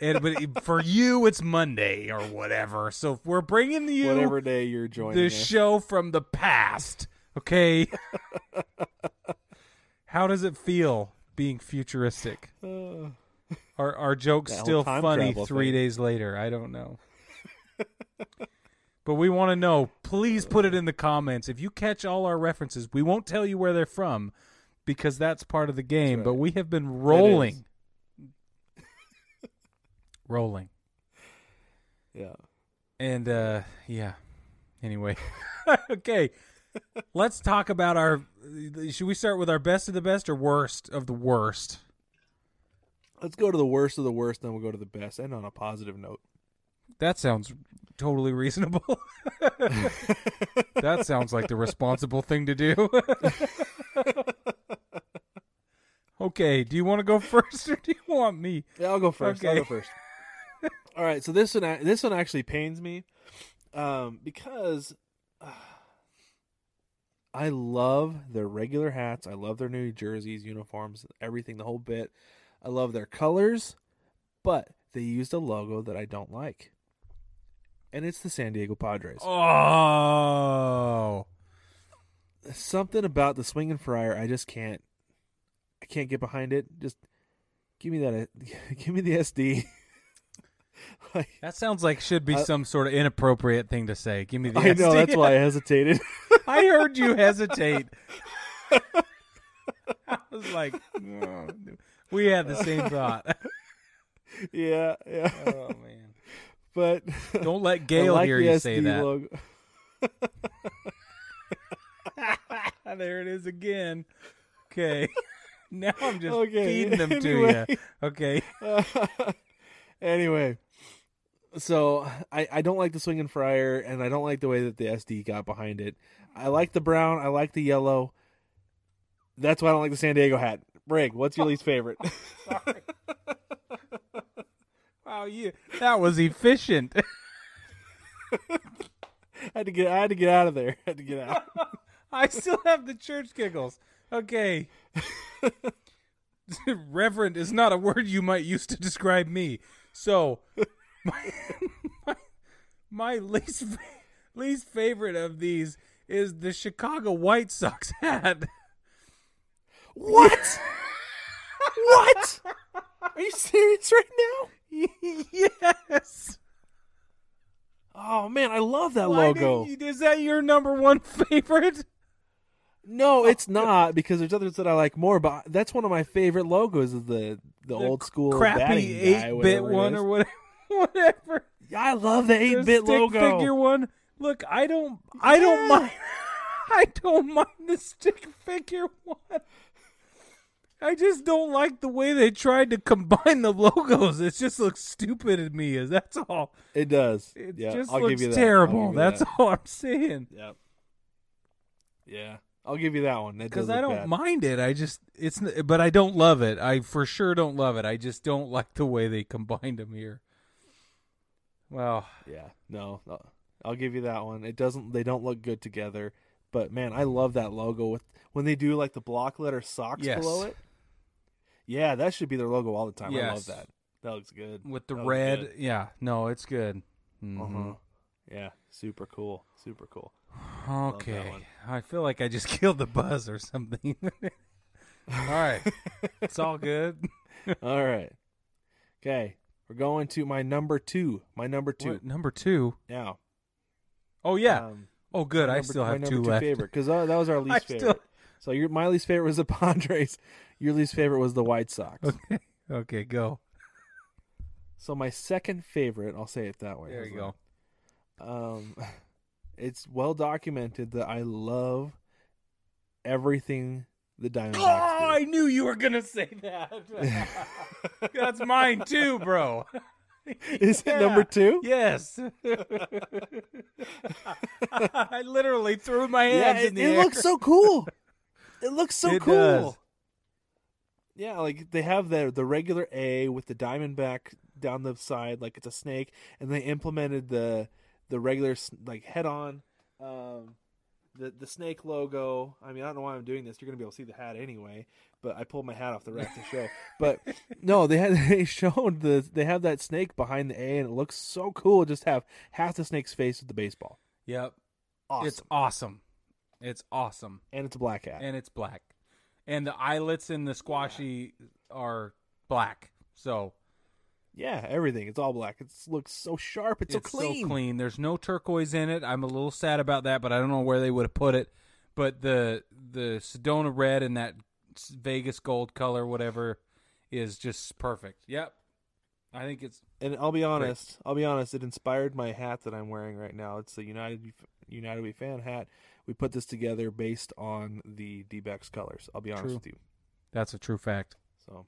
B: and but for you it's Monday or whatever. So if we're bringing you
C: Whatever day you're joining
B: the show from the past. Okay, *laughs* how does it feel being futuristic?
C: Uh,
B: Are our jokes still funny three
C: thing.
B: days later? I don't know. But we want to know. Please put it in the comments. If you catch all our references, we won't tell you where they're from because that's part of the game.
C: right.
B: But we have been rolling. *laughs* rolling.
C: yeah.
B: And uh yeah. Anyway. *laughs* okay. Let's talk about our should we start with our best of the best or worst of the worst?
C: Let's go to the worst of the worst, then we'll go to the best, and on a positive note.
B: That sounds totally reasonable. *laughs* that sounds like the responsible thing to do. *laughs* okay, do you want to go first or do you want me?
C: Yeah, I'll go first. I'll go first. All right, so this one this one actually pains me, um, because uh, I love their regular hats. I love their new jerseys, uniforms, everything, the whole bit. I love their colors, but they used a logo that I don't like, and it's the San Diego Padres.
B: Oh.
C: Something about the Swinging Friar. I just can't. I can't get behind it. Just give me that. Uh, *laughs* give me the SD. *laughs* like,
B: That sounds like should be
C: I-
B: some sort of inappropriate thing to say. Give me the
C: I know
B: SD.
C: that's why I hesitated. *laughs*
B: I heard you hesitate. I was like, "Oh, we had the same thought.
C: yeah, yeah.
B: Oh man!
C: But
B: Don't let *laughs* Gail
C: like
B: hear
C: the
B: you say that.
C: logo. *laughs*
B: there it is again. Okay. *laughs* now I'm just
C: Okay,
B: feeding them
C: anyway.
B: to you. Okay.
C: anyway, so I, I don't like the Swinging Friar, and I don't like the way that the SD got behind it. I like the brown. I like the yellow. That's why I don't like the San Diego hat. Brig, what's your least favorite?
B: Wow, you that was efficient.
C: I *laughs* had to get. I had to get out of there. I had to get out. *laughs* *laughs*
B: I still have the church giggles. Okay. Reverend is not a word you might use to describe me. So, my, my, my least least favorite of these is the Chicago White Sox hat.
C: What? what? Are you serious right now? *laughs*
B: yes.
C: Oh man, I love that
B: Why
C: logo.
B: you- is that your number one *laughs* favorite?
C: No, it's not because there's others that I like more. But that's one of my favorite logos is the the, old school
B: crappy eight bit one or whatever. *laughs* Whatever.
C: Yeah, I love the eight bit
B: stick
C: logo.
B: figure one. Look, I don't. I don't mind. I don't mind the stick figure one. I just don't like the way they tried to combine the logos. It just looks stupid to me. Is that's all.
C: It does.
B: It
C: yeah,
B: just
C: I'll
B: looks
C: that.
B: Terrible. That's
C: that.
B: all I'm saying.
C: Yep. Yeah, I'll give you that one.
B: Because I don't
C: bad.
B: mind it. I just it's, but I don't love it. I for sure don't love it. I just don't like the way they combined them here. Well,
C: Yeah, no, no, I'll give you that one. It doesn't. They don't look good together. But man, I love that logo with when they do like the block letter socks
B: Yes.
C: below it. Yeah, that should be their logo all the time. I love that. That looks good.
B: with the
C: That
B: red, yeah, no, it's good. Mhm.
C: Uh-huh. Yeah, super cool. Super cool.
B: Okay. I feel like I just *laughs* killed the buzz or something. *laughs* all right. It's all good. *laughs*
C: all right. Okay, we're going to my number two. My number two
B: What, number two.
C: now.
B: Oh, yeah.
C: Um,
B: oh, good. I still
C: my
B: have
C: number
B: two
C: two
B: left.
C: favorite because that was our least
B: still-
C: favorite. So your my least favorite was the *laughs* Padres. Your least favorite was the White Sox. *laughs*
B: Okay. Okay, go.
C: So my second favorite, I'll say it that way.
B: There you
C: How's
B: go.
C: Um, *laughs* it's well documented that I love everything the Diamondbacks
B: Oh, I knew you were going to say that. That's mine too, bro.
C: do. Is it number two?
B: Yes. I literally threw my
C: Yeah,
B: hands
C: it,
B: in the
C: it
B: air.
C: It looks so cool. It looks so
B: It
C: cool.
B: does.
C: Yeah, like they have the the regular A with the diamond back down the side, like it's a snake, and they implemented the the regular like head on, um, the the snake logo. I mean, I don't know why I'm doing this. You're gonna be able to see the hat anyway, but I pulled my hat off the rack to show. *laughs* But no, they had *laughs* they showed the they have that snake behind the A, and it looks so cool. Just have half the snake's face with the baseball.
B: Yep.
C: Awesome,
B: It's awesome. It's awesome.
C: and it's a black hat.
B: And it's black. And the eyelets in the squashy are black. So
C: yeah, everything. It's all black. It looks so sharp. It's,
B: it's
C: so clean.
B: clean. There's no turquoise in it. I'm a little sad about that, but I don't know where they would have put it. But the the Sedona red and that Vegas gold color, whatever, is just perfect. Yep. I think it's
C: And I'll be honest, I'll be honest, it inspired my hat that I'm wearing right now. It's the United United We fan hat. We put this together based on the D-backs colors. I'll be honest
B: True.
C: with you.
B: that's a true fact.
C: So,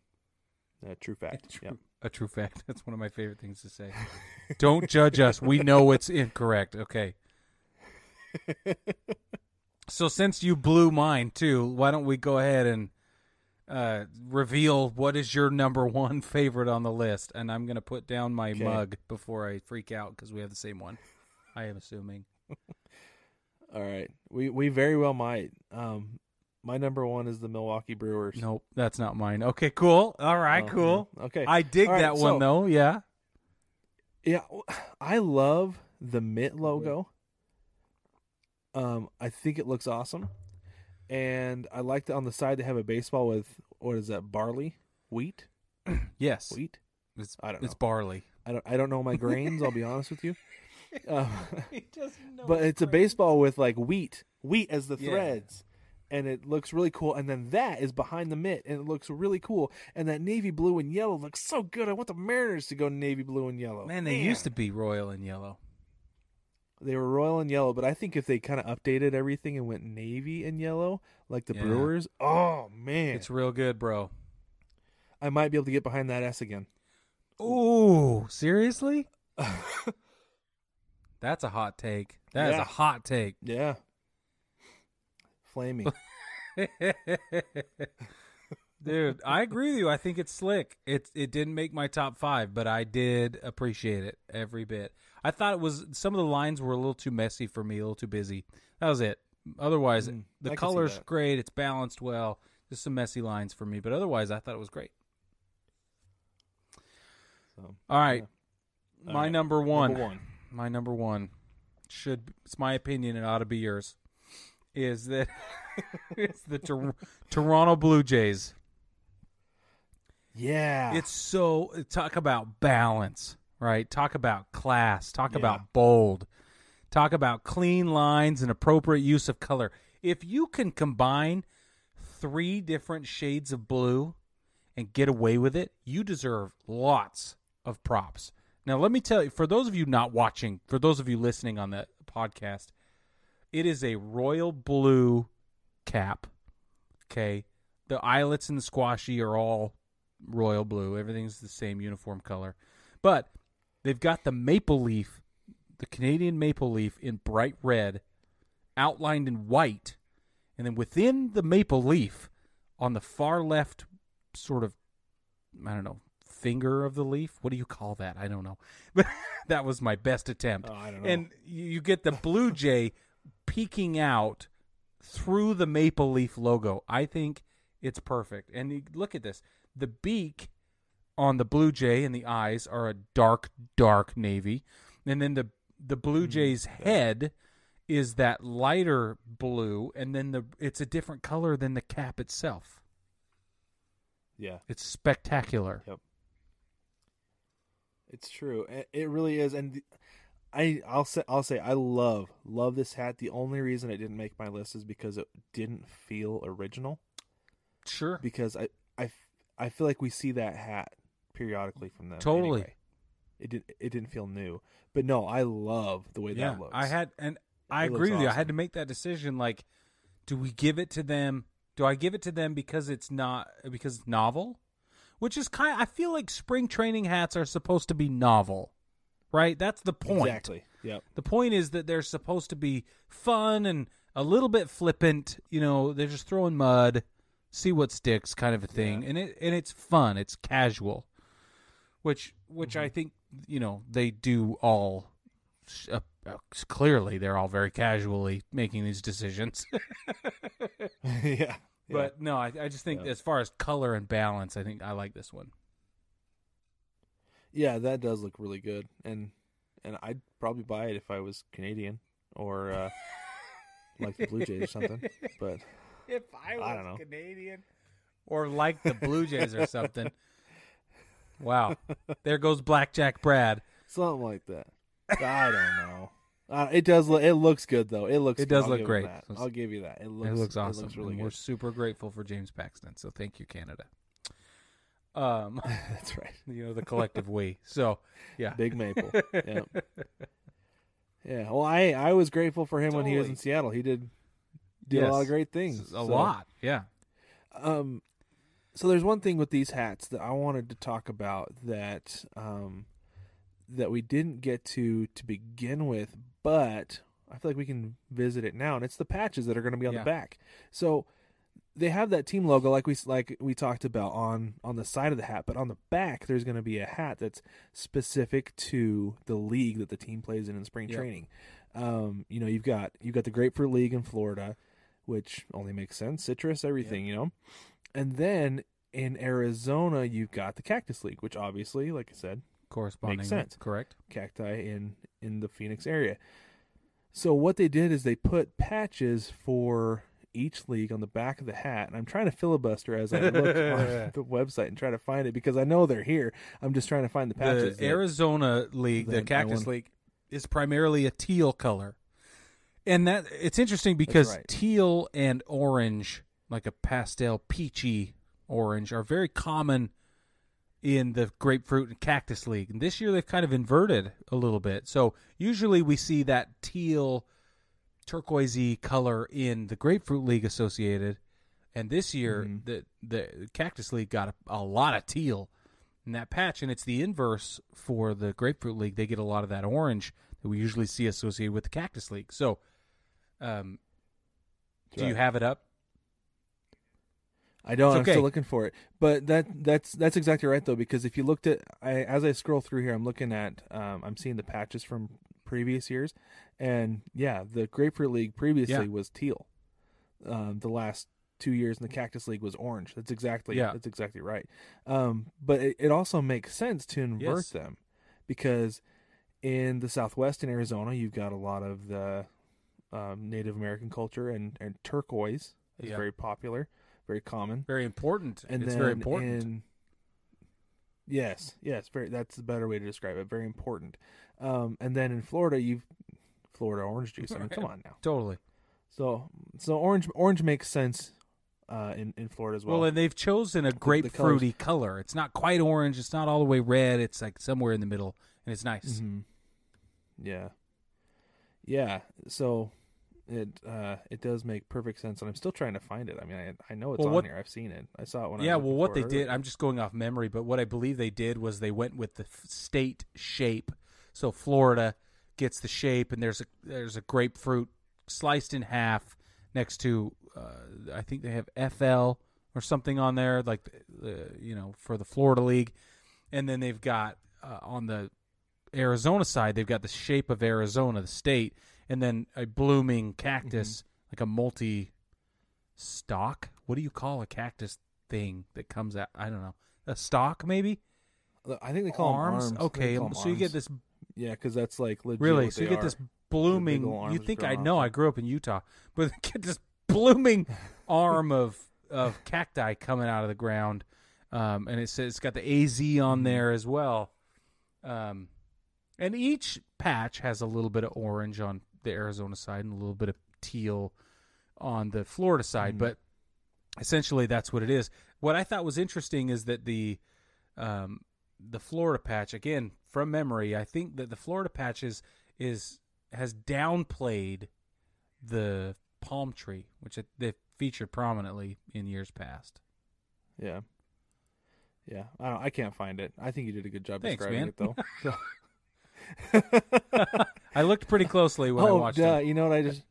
C: a true fact.
B: True-
C: Yep.
B: A true fact. That's one of my favorite things to say. Don't judge us. We know it's incorrect. Okay. *laughs* So since you blew mine too, why don't we go ahead and uh, reveal what is your number one favorite on the list? And I'm gonna put down my
C: Okay.
B: mug before I freak out because we have the same one. I am assuming. *laughs*
C: All right. We we very well might. Um, my number one is the Milwaukee Brewers.
B: Nope, that's not mine. Okay, cool. All right,
C: Oh,
B: cool.
C: Okay.
B: I dig
C: right,
B: that one
C: so-
B: though. Yeah.
C: Yeah, I love the mitt logo. Um, I think it looks awesome, and I like that on the side they have a baseball with what is that barley, wheat, *clears throat*
B: Yes.
C: wheat.
B: It's,
C: I don't
B: It's barley.
C: I don't I don't know my grains. I'll be honest with you, *laughs* *laughs* um, *laughs*
B: He doesn't know
C: but it's a baseball with like wheat, wheat as the
B: Yeah.
C: threads. And it looks really cool, and then that is behind the mitt, and it looks really cool. And that navy blue and yellow looks so good. I want the Mariners to go navy blue and yellow.
B: Man, they used to be royal and yellow.
C: They were royal and yellow, but I think if they kind of updated everything and went navy and yellow, like the
B: Yeah.
C: Brewers, oh man,
B: It's real good, bro.
C: I might be able to get behind that S again.
B: Oh, seriously? *laughs* That's a hot take. That is
C: Yeah.
B: a hot take.
C: Yeah, flaming. *laughs*
B: Dude, I agree with you. I think it's slick. It it didn't make my top five, but I did appreciate it every bit. I thought it was some of the lines were a little too messy for me, a little too busy. That was it. Otherwise,
C: Mm,
B: the
C: see
B: color's great. It's balanced well. Just some messy lines for me, but otherwise, I thought it was great.
C: So,
B: All right,
C: All
B: my
C: right,
B: number one.
C: Number one.
B: My number one should it's my opinion it ought to be yours is that *laughs* it's the Tor- Toronto Blue Jays.
C: Yeah,
B: It's so talk about balance, right? Talk about class, talk
C: Yeah.
B: about bold. Talk about clean lines and appropriate use of color. If you can combine three different shades of blue and get away with it, you deserve lots of props. Now, let me tell you, for those of you not watching, for those of you listening on the podcast, it is a royal blue cap. Okay. The eyelets and the squashy are all royal blue. Everything's the same uniform color. But they've got the maple leaf, the Canadian maple leaf in bright red, outlined in white. And then within the maple leaf, on the far left, sort of, I don't know, finger of the leaf. What do you call that? I don't know. But *laughs* that was my best attempt.
C: Oh, I don't know.
B: And you get the blue jay peeking out through the maple leaf logo. I think it's perfect. And you, look at this. The beak on the blue jay and the eyes are a dark, dark navy. And then the the blue
C: Mm,
B: jay's head is that lighter blue and then the it's a different color than the cap itself.
C: yeah.
B: It's spectacular.
C: Yep. It's true. It- really is, and I I'll say I'll say I love love this hat. The only reason it didn't make my list is because it didn't feel original.
B: Sure.
C: Because I I, I feel like we see that hat periodically from them.
B: Totally.
C: anyway. It didn't it didn't feel new, but no, I love the way
B: yeah,
C: that looks.
B: I had and I
C: It
B: agree with you. I had to make that decision. Like, do we give it to them? Do I give it to them because it's not because it's novel? Which is kind. I feel like spring training hats are supposed to be novel, right? That's the point.
C: exactly. Yep.
B: The point is that they're supposed to be fun and a little bit flippant. You know, they're just throwing mud, see what sticks, kind of a thing, and it and it's fun. It's casual, which which
C: Mm-hmm.
B: I think you know they do all. Uh, uh, clearly, they're all very casually making these decisions. *laughs* *laughs*
C: yeah.
B: But no, I, I just think as far as color and balance, I think I like this one.
C: Yeah, that does look really good, and and I'd probably buy it if I was Canadian or uh, *laughs* like the Blue Jays or something. But *laughs*
B: If I
C: I don't know.
B: Canadian or like the Blue Jays or something. Wow. *laughs* There goes Blackjack Brad.
C: something like that. I don't know. Uh, it does. Look, it looks good though. It looks.
B: It does look great.
C: I'll give you that. It looks.
B: it looks awesome.
C: It looks really
B: We're super grateful for James Paxton. So thank you, Canada. Um, *laughs*
C: That's right. *laughs*
B: you know the collective we. So yeah,
C: Big Maple. *laughs* yeah. Yeah. Well, I I was grateful for him when he was in Seattle. He did did a lot of great things.
B: a
C: So,
B: lot. Yeah.
C: Um, so there's one thing with these hats that I wanted to talk about that um that we didn't get to to begin with, but I feel like we can visit it now, and it's the patches that are going to be on
B: Yeah.
C: the back. So they have that team logo like we like we talked about on on the side of the hat, but on the back there's going to be a hat that's specific to the league that the team plays in in spring
B: Yep.
C: training. Um, you know, you've got you've got the Grapefruit League in Florida, which only makes sense. Citrus, everything, you know. And then in Arizona, you've got the Cactus League, which obviously, like I said,
B: Corresponding.
C: makes sense.
B: Correct.
C: cacti in in the Phoenix area. So what they did is they put patches for each league on the back of the hat, and I'm trying to filibuster as I look *laughs* on the website and try to find it because I know they're here. I'm just trying to find the patches.
B: the Arizona League, the Cactus League, is primarily a teal color, and that it's interesting because
C: right.
B: teal and orange, like a pastel peachy orange, are very common in the grapefruit and cactus league. And this year they've kind of inverted a little bit. So usually we see that teal turquoisey color in the grapefruit league associated. And this year
C: Mhm.
B: the the cactus league got a, a lot of teal in that patch and it's the inverse for the grapefruit league. They get a lot of that orange that we usually see associated with the cactus league. So um do you have it up?
C: I don't.
B: It's
C: I'm
B: okay.
C: still looking for it. But that that's that's exactly right though, because if you looked at, I as I scroll through here, I'm looking at, um, I'm seeing the patches from previous years, and yeah, the Grapefruit League previously
B: Yeah.
C: was teal. Um, the last two years in the Cactus League was orange. That's exactly
B: Yeah.
C: That's exactly right. Um, but it, it also makes sense to invert
B: Yes.
C: them, because in the Southwest in Arizona, you've got a lot of the um, Native American culture, and and turquoise is
B: Yeah.
C: very popular, very common
B: Very important.
C: and
B: it's very important.
C: in- yes, yes, very. That's the better way to describe it. Very important. Um, and then in Florida, you've Florida orange juice. I mean, come on now.
B: Totally.
C: So, so orange, orange makes sense uh, in in Florida as well.
B: Well, and they've chosen a grapefruity color. It's not quite orange. It's not all the way red. It's like somewhere in the middle, and it's nice.
C: Mhm. Yeah, yeah. So it uh, it does make perfect sense, and I'm still trying to find it. I mean, I I know it's
B: Well,
C: on
B: what-
C: here. I've seen it. I saw it when I
B: yeah. Well, what they did. I'm just going off memory, but what I believe they did was they went with the state shape. So Florida gets the shape, and there's a there's a grapefruit sliced in half next to uh, I think they have FL or something on there, like the you know for the Florida League, and then they've got uh, on the Arizona side they've got the shape of Arizona, the state, and then a blooming cactus, like a multi stalk. What do you call a cactus thing that comes out? I don't know, a stalk maybe.
C: I think they call
B: arms.
C: arms.
B: Okay,
C: call
B: so you get this
C: Yeah, because that's like legit
B: really. So you get this blooming. You think I know?
C: off
B: I grew up in Utah, *laughs* but get this blooming *laughs* arm of of cacti coming out of the ground, um, and it says it's got the AZ
C: Mm-hmm.
B: on there as well. Um, and each patch has a little bit of orange on the Arizona side and a little bit of teal on the Florida side,
C: Mhm.
B: but essentially that's what it is. What I thought was interesting is that the um, the Florida patch again from memory, I think that the Florida patch is, is has downplayed the palm tree, which it, they've featured prominently in years past.
C: Yeah. Yeah. I don't, I can't find it. I think you did a good job
B: Thanks,
C: describing
B: man.
C: it though. *laughs* *laughs*
B: I looked pretty closely when I
C: oh,
B: watched
C: duh,
B: it.
C: you know what I just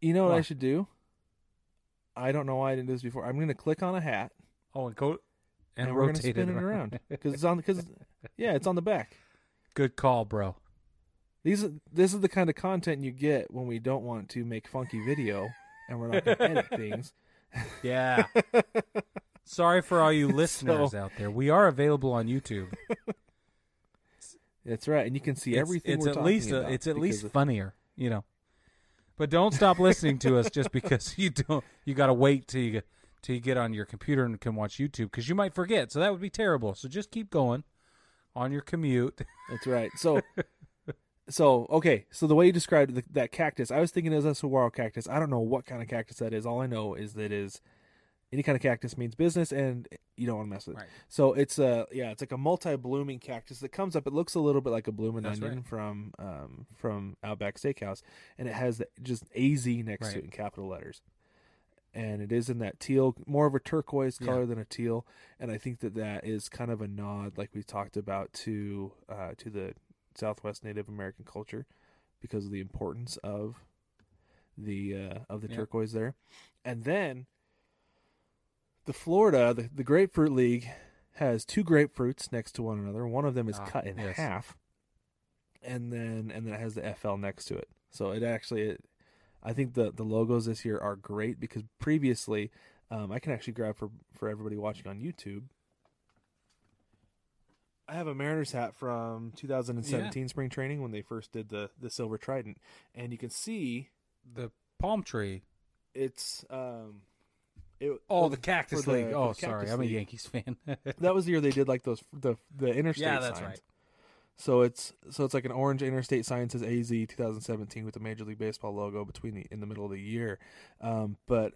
C: You know what I should do? I don't know why I didn't do this before. I'm going to click on a hat
B: Oh, and go and,
C: and, we're going to
B: rotate
C: spin it around cuz it's on cuz yeah, it's on the back.
B: Good call, bro.
C: These this is the kind of content you get when we don't want to make funky video and we're not going *laughs* to edit things.
B: Yeah. *laughs* Sorry for all you listeners
C: So-
B: out there. We are available on YouTube.
C: That's right, and you can see
B: It's-
C: everything
B: It's,
C: we're
B: at
C: talking
B: least
C: about
B: it's at least funnier, you know. But don't stop listening to us just because *laughs* you don't. You got to wait till you get till you get on your computer and can watch YouTube because you might forget. So that would be terrible. So just keep going on your commute. *laughs*
C: That's right. So, so okay. So the way you described the, that cactus, I was thinking it was a saguaro cactus. I don't know what kind of cactus that is. All I know is that it is any kind of cactus means business, and you don't want to mess with it.
B: Right.
C: So it's a yeah, it's like a multi-blooming cactus that comes up. It looks a little bit like a blooming
B: That's
C: onion
B: right.
C: from um from Outback Steakhouse, and it has the, just AZ next to it in capital letters. And it is in that teal, more of a turquoise
B: Yeah.
C: color than a teal, and I think that that is kind of a nod, like we talked about, to uh, to the Southwest Native American culture, because of the importance of the uh, of the
B: Yeah.
C: turquoise there, and then the Florida, the, the Grapefruit League has two grapefruits next to one another. One of them is
B: Ah,
C: cut in
B: yes.
C: half, and then and then it has the FL next to it. So it actually, it, I think the the logos this year are great because previously, um, I can actually grab for for everybody watching on YouTube. I have a Mariners hat from 2017 spring training when they first did the the silver trident, and you can see
B: the palm tree.
C: it's um, it,
B: Oh, the Cactus
C: for the-
B: League. oh, sorry,
C: Cactus
B: I'm a Yankees fan. *laughs*
C: that was the year they did like those the the interstate
B: Yeah, that's
C: signs.
B: right.
C: So it's so it's like an orange interstate sign says AZ 2017 with the Major League Baseball logo between the in the middle of the year. Um, but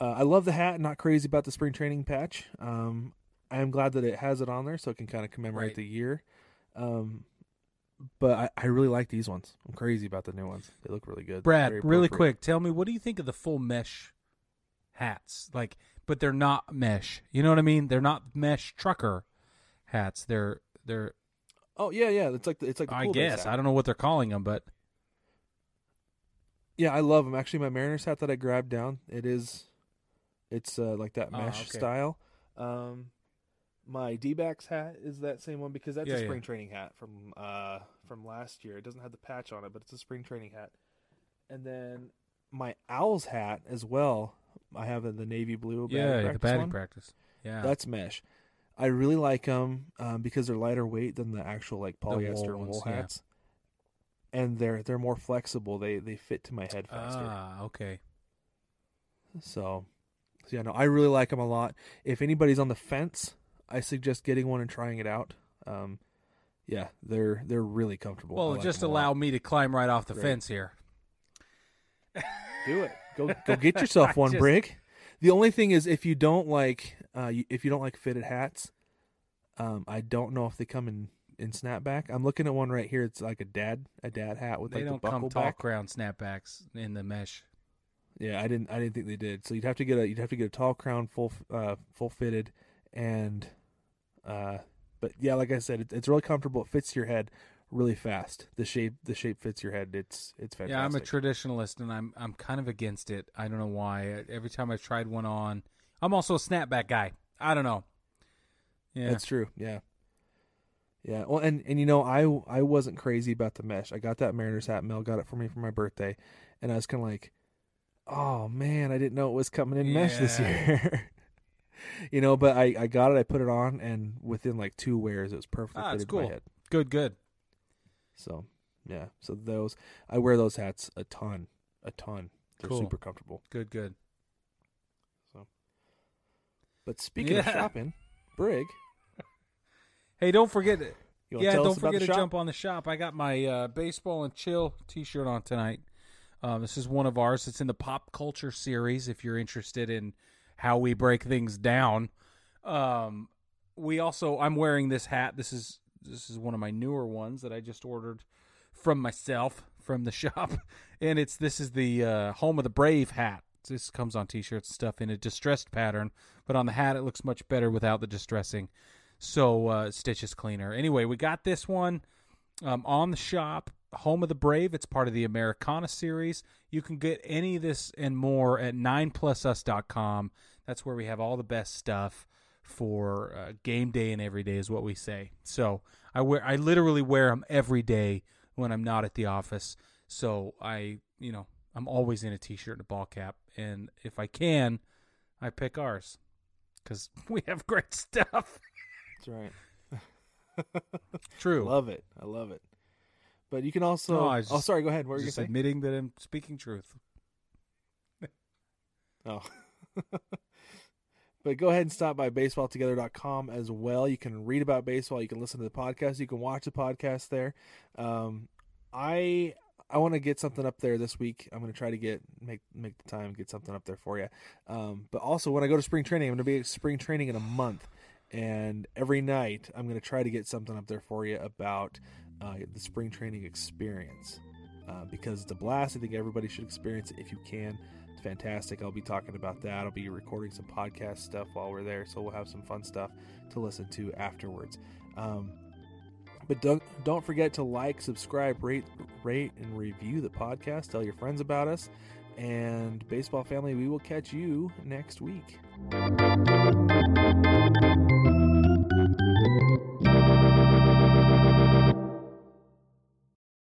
C: uh, I love the hat. Not crazy about the spring training patch. Um, I'm glad that it has it on there so it can kind of commemorate
B: Right.
C: the year. Um, but I, I really like these ones. I'm crazy about the new ones. They look really good.
B: Brad, really quick, tell me what do you think of the full mesh hats? Like, but they're not mesh. You know what I mean? They're not mesh trucker hats. They're they're.
C: Oh yeah, yeah. It's like the, it's like the
B: I guess. I don't know what they're calling them, but
C: Yeah, I love them. Actually, my Mariners hat that I grabbed down, it is, it's uh, like that
B: Ah,
C: mesh
B: okay.
C: style. Um, my D-backs hat is that same one because that's
B: Yeah,
C: a
B: yeah.
C: spring training hat from uh from last year. It doesn't have the patch on it, but it's a spring training hat. And then my Owls hat as well. I have the navy blue. batting
B: yeah, the batting
C: one.
B: practice. Yeah,
C: That's mesh. I really like them um, because they're lighter weight than the actual like polyester wool,
B: ones, yeah.
C: hats, and they're they're more flexible. They they fit to my head faster.
B: ah okay.
C: So, so yeah, no, I really like them a lot. If anybody's on the fence, I suggest getting one and trying it out. Um, yeah, they're they're really comfortable.
B: Well,
C: like
B: just
C: 'em a lot.
B: allow me to climb right off the
C: Right.
B: fence here.
C: do it. Go go get yourself *laughs* one,
B: Just-
C: Brig. The only thing is, if you don't like, uh, you, if you don't like fitted hats, um, I don't know if they come in in snapback. I'm looking at one right here. It's like a dad a dad hat with
B: They
C: like
B: don't
C: the
B: come
C: buckle
B: tall
C: back.
B: crown snapbacks in the mesh.
C: Yeah, I didn't I didn't think they did. So you'd have to get a you'd have to get a tall crown, full uh, full fitted, and uh, but yeah, like I said, it, it's really comfortable. It fits your head really fast. The shape the shape fits your head. It's it's fantastic.
B: Yeah, I'm a traditionalist, and I'm I'm kind of against it. I don't know why. Every time I've tried one on, I'm also a snapback guy. I don't know. Yeah,
C: That's true. Yeah. Yeah. Well, and and you know, I I wasn't crazy about the mesh. I got that Mariners hat. Mel got it for me for my birthday, and I was kind of like, oh man, I didn't know it was coming in mesh this year. *laughs* you know, but I I got it. I put it on, and within like two wears, it was perfectly
B: Ah,
C: fitted to my
B: cool.
C: head.
B: good, good.
C: So yeah. So those I wear those hats a ton, a ton. They're
B: Cool.
C: super comfortable.
B: Good, good.
C: So, But speaking of shopping, Brig, *laughs*
B: Hey, don't forget.
C: you wanna
B: yeah, don't forget to
C: shop?
B: jump on the shop. I got my uh, baseball and chill T-shirt on tonight. Um, this is one of ours. It's in the pop culture series. If you're interested in how we break things down, um, we also I'm wearing this hat. This is this is one of my newer ones that I just ordered from myself from the *laughs* shop, and it's this is the uh, home of the brave hat. This comes on T-shirts and stuff in a distressed pattern, but on the hat it looks much better without the distressing. So uh, Stitch is cleaner. Anyway, we got this one um, on the shop. Home of the Brave. It's part of the Americana series. You can get any of this and more at 9plusus.com. That's where we have all the best stuff for uh, game day and every day is what we say. So I wear I literally wear them every day when I'm not at the office. So I, you know, I'm always in a t-shirt and a ball cap and if I can, I pick ours cuz *laughs* we have great stuff.
C: That's right. *laughs*
B: True.
C: Love it. I love it. But you can also.
B: No,
C: oh,
B: just-
C: sorry. Go ahead. What were you
B: admitting that I'm speaking truth.
C: Oh. *laughs* but go ahead and stop by baseballtogether.com as well. You can read about baseball. You can listen to the podcast. You can watch the podcast there. Um, I I want to get something up there this week. I'm going to try to get make make the time get something up there for you. Um, but also when I go to spring training, I'm going to be at spring training in a month, and every night I'm going to try to get something up there for you about uh, the spring training experience uh, because it's a blast. I think everybody should experience it if you can. Fantastic. I'll be talking about that. I'll be recording some podcast stuff while we're there, so we'll have some fun stuff to listen to afterwards. Um, but don't don't forget to like, subscribe, rate, rate, and review the podcast. Tell your friends about us. And baseball family, we will catch you next week.